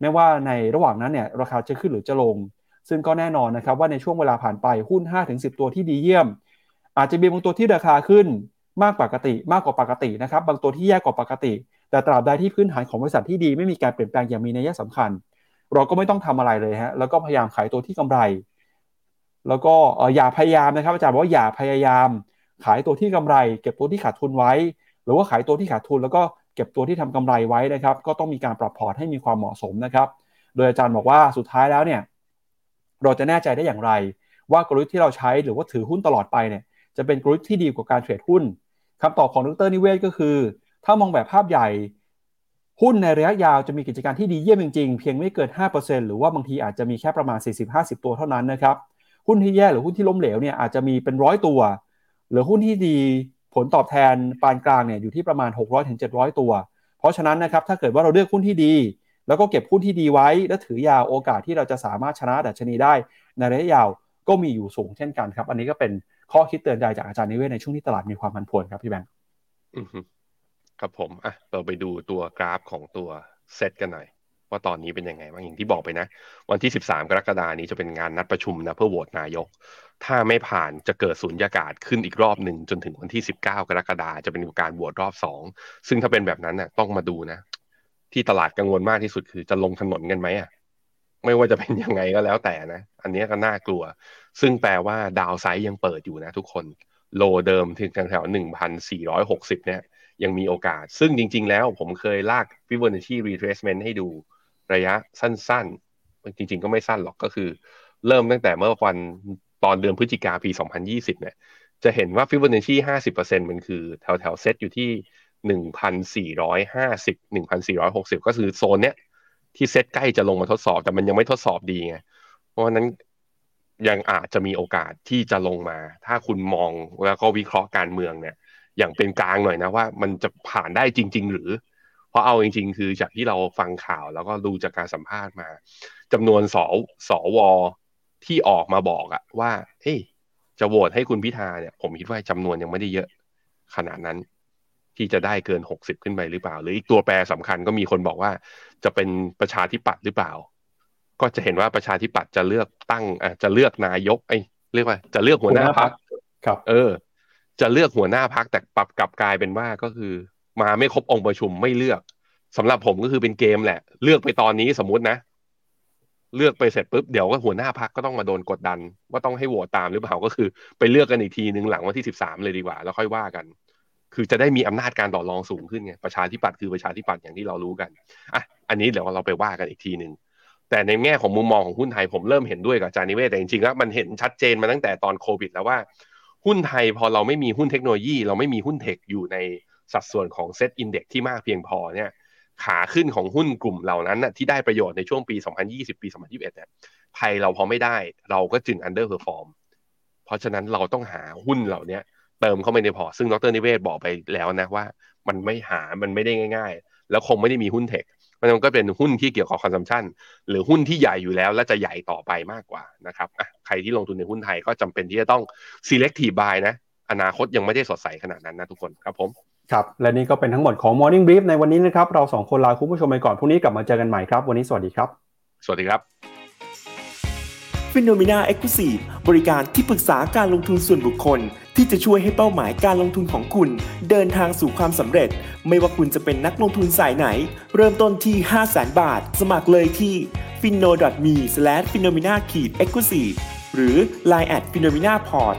ไม่ว่าในระหว่างนั้นเนี่ยราคาจะขึ้นหรือจะลง ซึ่งก็แน่นอนนะครับว่าในช่วงเวลาผ่านไปหุ้น 5-10 ตัวที่ดีเยี่ยม อาจจะมีบางตัวที่ราคาขึ้นมากปกติมากกว่าปกตินะครับบางตัวที่แย่กว่าปกติ แต่ตราบใดที่พื้นฐานของบริษัทที่ดีไม่มีการเปลี่ยนแปลงอย่างมีนัยสำคัญ เราก็ไม่ต้องทำอะไรเลยฮะแล้วก็พยายามขายตัวที่กำไร แล้วก็อย่าพยายามนะครับอาจารย์บอกว่าอย่าพยายาม ขายตัวที่กำไร เก็บตัวที่ขาดทุนไว้ หรือว่าขายตัวที่ขาดทุนแล้วก็เก็บตัวที่ทำกำไรไว้นะครับ ก็ต้องมีการปรับพอร์ตให้มีความเหมาะสมนะครับ โดยอาจารย์บอกว่าสุดท้ายแล้วเนี่ยเราจะแน่ใจได้อย่างไร ว่ากลยุทธ์ที่เราใช้หรือว่าถือหุ้นตลอดไปเนี่ยจะเป็นกลยุทธ์ที่ดีกว่าการเทรดหุ้นคำตอบของดรนิเวศก็คือ ถ้ามองแบบภาพใหญ่ หุ้นในระยะยาวจะมีกิจการที่ดีเยี่ยมจริงๆ เพียงไม่เกิน 5%หรือว่าบางทีอาจจะมีแค่ประมาณ 40-50 ตัวเท่านั้นนะครับหุ้นที่แย่หรือหุ้นที่ล้มเหลวเนี่ยอาจจะมีเป็นร้อยตัว หรือหุ้นที่ดี ผลตอบแทนปานกลางเนี่ยอยู่ที่ประมาณ 600-700 ตัว เพราะฉะนั้นนะครับถ้าเกิดว่าเราเลือกหุ้นที่ดี แล้วก็เก็บหุ้นที่ดีไว้ และถือยาวโอกาสที่เราจะสามารถชนะดัชนีได้ ในระยะยาวก็มีอยู่สูงเช่นกันครับ อันนี้ก็เป็นข้อคิดเตือนใจจากอาจารย์นิเวศในช่วงที่ตลาดมีความผันผวนครับพี่แบงค์ครับผมอะเราไปดูตัวกราฟของตัวเซตกันหน่อย ว่าตอนนี้เป็นยังไงบ้างอย่างที่บอกไปนะ วันที่ 13 กรกฎานี้จะเป็นงานนัดประชุมนะเพื่อโหวตนายก ถ้าไม่ผ่านจะเกิดสุญญากาศขึ้นอีกรอบหนึ่งจนถึงวันที่ 19 กรกฎาจะเป็นการโหวตรอบสองซึ่งถ้าเป็นแบบนั้นน่ะต้องมาดูนะ ที่ตลาดกังวลมากที่สุดคือจะลงถนนกันไหมอะไม่ว่าจะเป็นยังไงก็แล้วแต่นะ อันนี้ก็น่ากลัว ซึ่งแปลว่าดาวไซด์ยังเปิดอยู่นะทุกคน โลเดิมถึงแถวหนึ่งพันสี่ร้อยหกสิบเนี่ยยังมีโอกาส ซึ่งจริง ๆ แล้วผมเคยลาก Fibonacci retracement ให้ดู ระยะสั้นๆ จริง ๆ ก็ไม่สั้นหรอกก็คือ เริ่มตั้งแต่เมื่อวันตอนเดือนพฤศจิกาปี 2020 เนี่ย จะเห็นว่า Fibonacci 50%มันคือแถวแถวเซตอยู่ที่ 1,450 1,460 ก็คือโซนเนี้ยที่เซตใกล้จะลงมาทดสอบ แต่มันยังไม่ทดสอบดีไง เพราะฉะนั้นยังอาจจะมีโอกาสที่จะลงมา ถ้าคุณมองแล้วก็วิเคราะห์การเมืองเนี่ย อย่างเป็นกลางหน่อยนะว่ามันจะผ่านได้จริง ๆ หรือ เพราะเอาจริง ๆ คือจากที่เราฟังข่าวแล้วก็ดูจากการสัมภาษณ์มาจำนวนสสวที่ออกมาบอกอะว่า เฮ้ยจะโหวตให้คุณพิธาเนี่ย ผมคิดว่าจำนวนยังไม่ได้เยอะ ขนาดนั้นที่จะได้เกินหกสิบขึ้นไปหรือเปล่า หรืออีกตัวแปรสำคัญก็มีคนบอกว่า จะเป็นประชาธิปัตย์หรือเปล่า ก็จะเห็นว่าประชาธิปัตย์จะเลือกตั้งอะจะเลือกนายกไอ้เรียกว่า จะเลือกหัวหน้าพักครับ เออ จะเลือกหัวหน้าพักแต่ปรับกลับกลายเป็นว่าก็คือ มาไม่ครบองค์ประชุมไม่เลือกสำหรับผมก็คือเป็นเกมแหละ เลือกไปตอนนี้สมมุตินะ เลือกไปเสร็จปุ๊บเดี๋ยวก็หัวหน้าพักก็ต้องมาโดนกดดัน ว่าต้องให้โหวตตามหรือเปล่าก็คือ ไปเลือกกันอีกทีหนึ่งหลังวันที่สิบสามเลยดีกว่า แล้วค่อยว่ากัน คือจะได้มีอำนาจการต่อรองสูงขึ้นไงประชาธิปัตย์คือประชาธิปัตย์อย่างที่เรารู้กันอะอันนี้เดี๋ยวเราไปว่ากันอีกทีหนึ่งแต่ในแง่ของมุมมองของหุ้นไทยผมเริ่มเห็นด้วยกับจานิเวศแต่จริงๆแล้วมันเห็นชัดเจนมาตั้งแต่ตอนโควิด แล้วว่าหุ้นไทยพอเราไม่มีหุ้นเทคโนโลยี เราไม่มีหุ้นเทคอยู่ใน สัดส่วนของเซ็ตอินเด็กที่มากเพียงพอเนี่ยขาขึ้นของหุ้นกลุ่มเหล่านั้นนะที่ได้ประโยชน์ในช่วงปี 2020 ปี 2021 เนี่ยไทยเราพอไม่ได้เราก็จึง underperform เพราะฉะนั้นเราต้องหาหุ้นเหล่านี้เติมเข้าไปในพอร์ตซึ่งดร.นิเวศน์บอกไปแล้วนะว่า มันไม่หา มันไม่ได้ง่าย ๆ แล้วคงไม่ได้มีหุ้น tech มันก็เป็นหุ้นที่เกี่ยวกับ consumption หรือหุ้นที่ใหญ่อยู่แล้ว และจะใหญ่ต่อไปมากกว่านะครับใครที่ลงทุนในหุ้นไทยก็จำเป็นที่จะต้อง selective buy นะ อนาคตยังไม่ได้สดใสขนาดนั้นนะทุกคนครับผม ครับ และนี่ก็เป็นทั้งหมดของ Morning Brief ในวันนี้นะครับ เราสองคนลาคุณผู้ชมไปก่อนพรุ่งนี้กลับมาเจอกันใหม่ครับ วันนี้สวัสดีครับ สวัสดีครับ f i n o m e n a e x c l u s i v e บริการที่ปรึกษาการลงทุนส่วนบุคคล ที่จะช่วยให้เป้าหมายการลงทุนของคุณ เดินทางสู่ความสำเร็จ ไม่ว่าคุณจะเป็นนักลงทุนสายไหน เริ่มต้นที่ 5 0 0 0 0 0 บาท สมัครเลยที่ f i n o m e f i n o m e n a e x c l u s i v e หรือ line at f i n o m e n a p o r t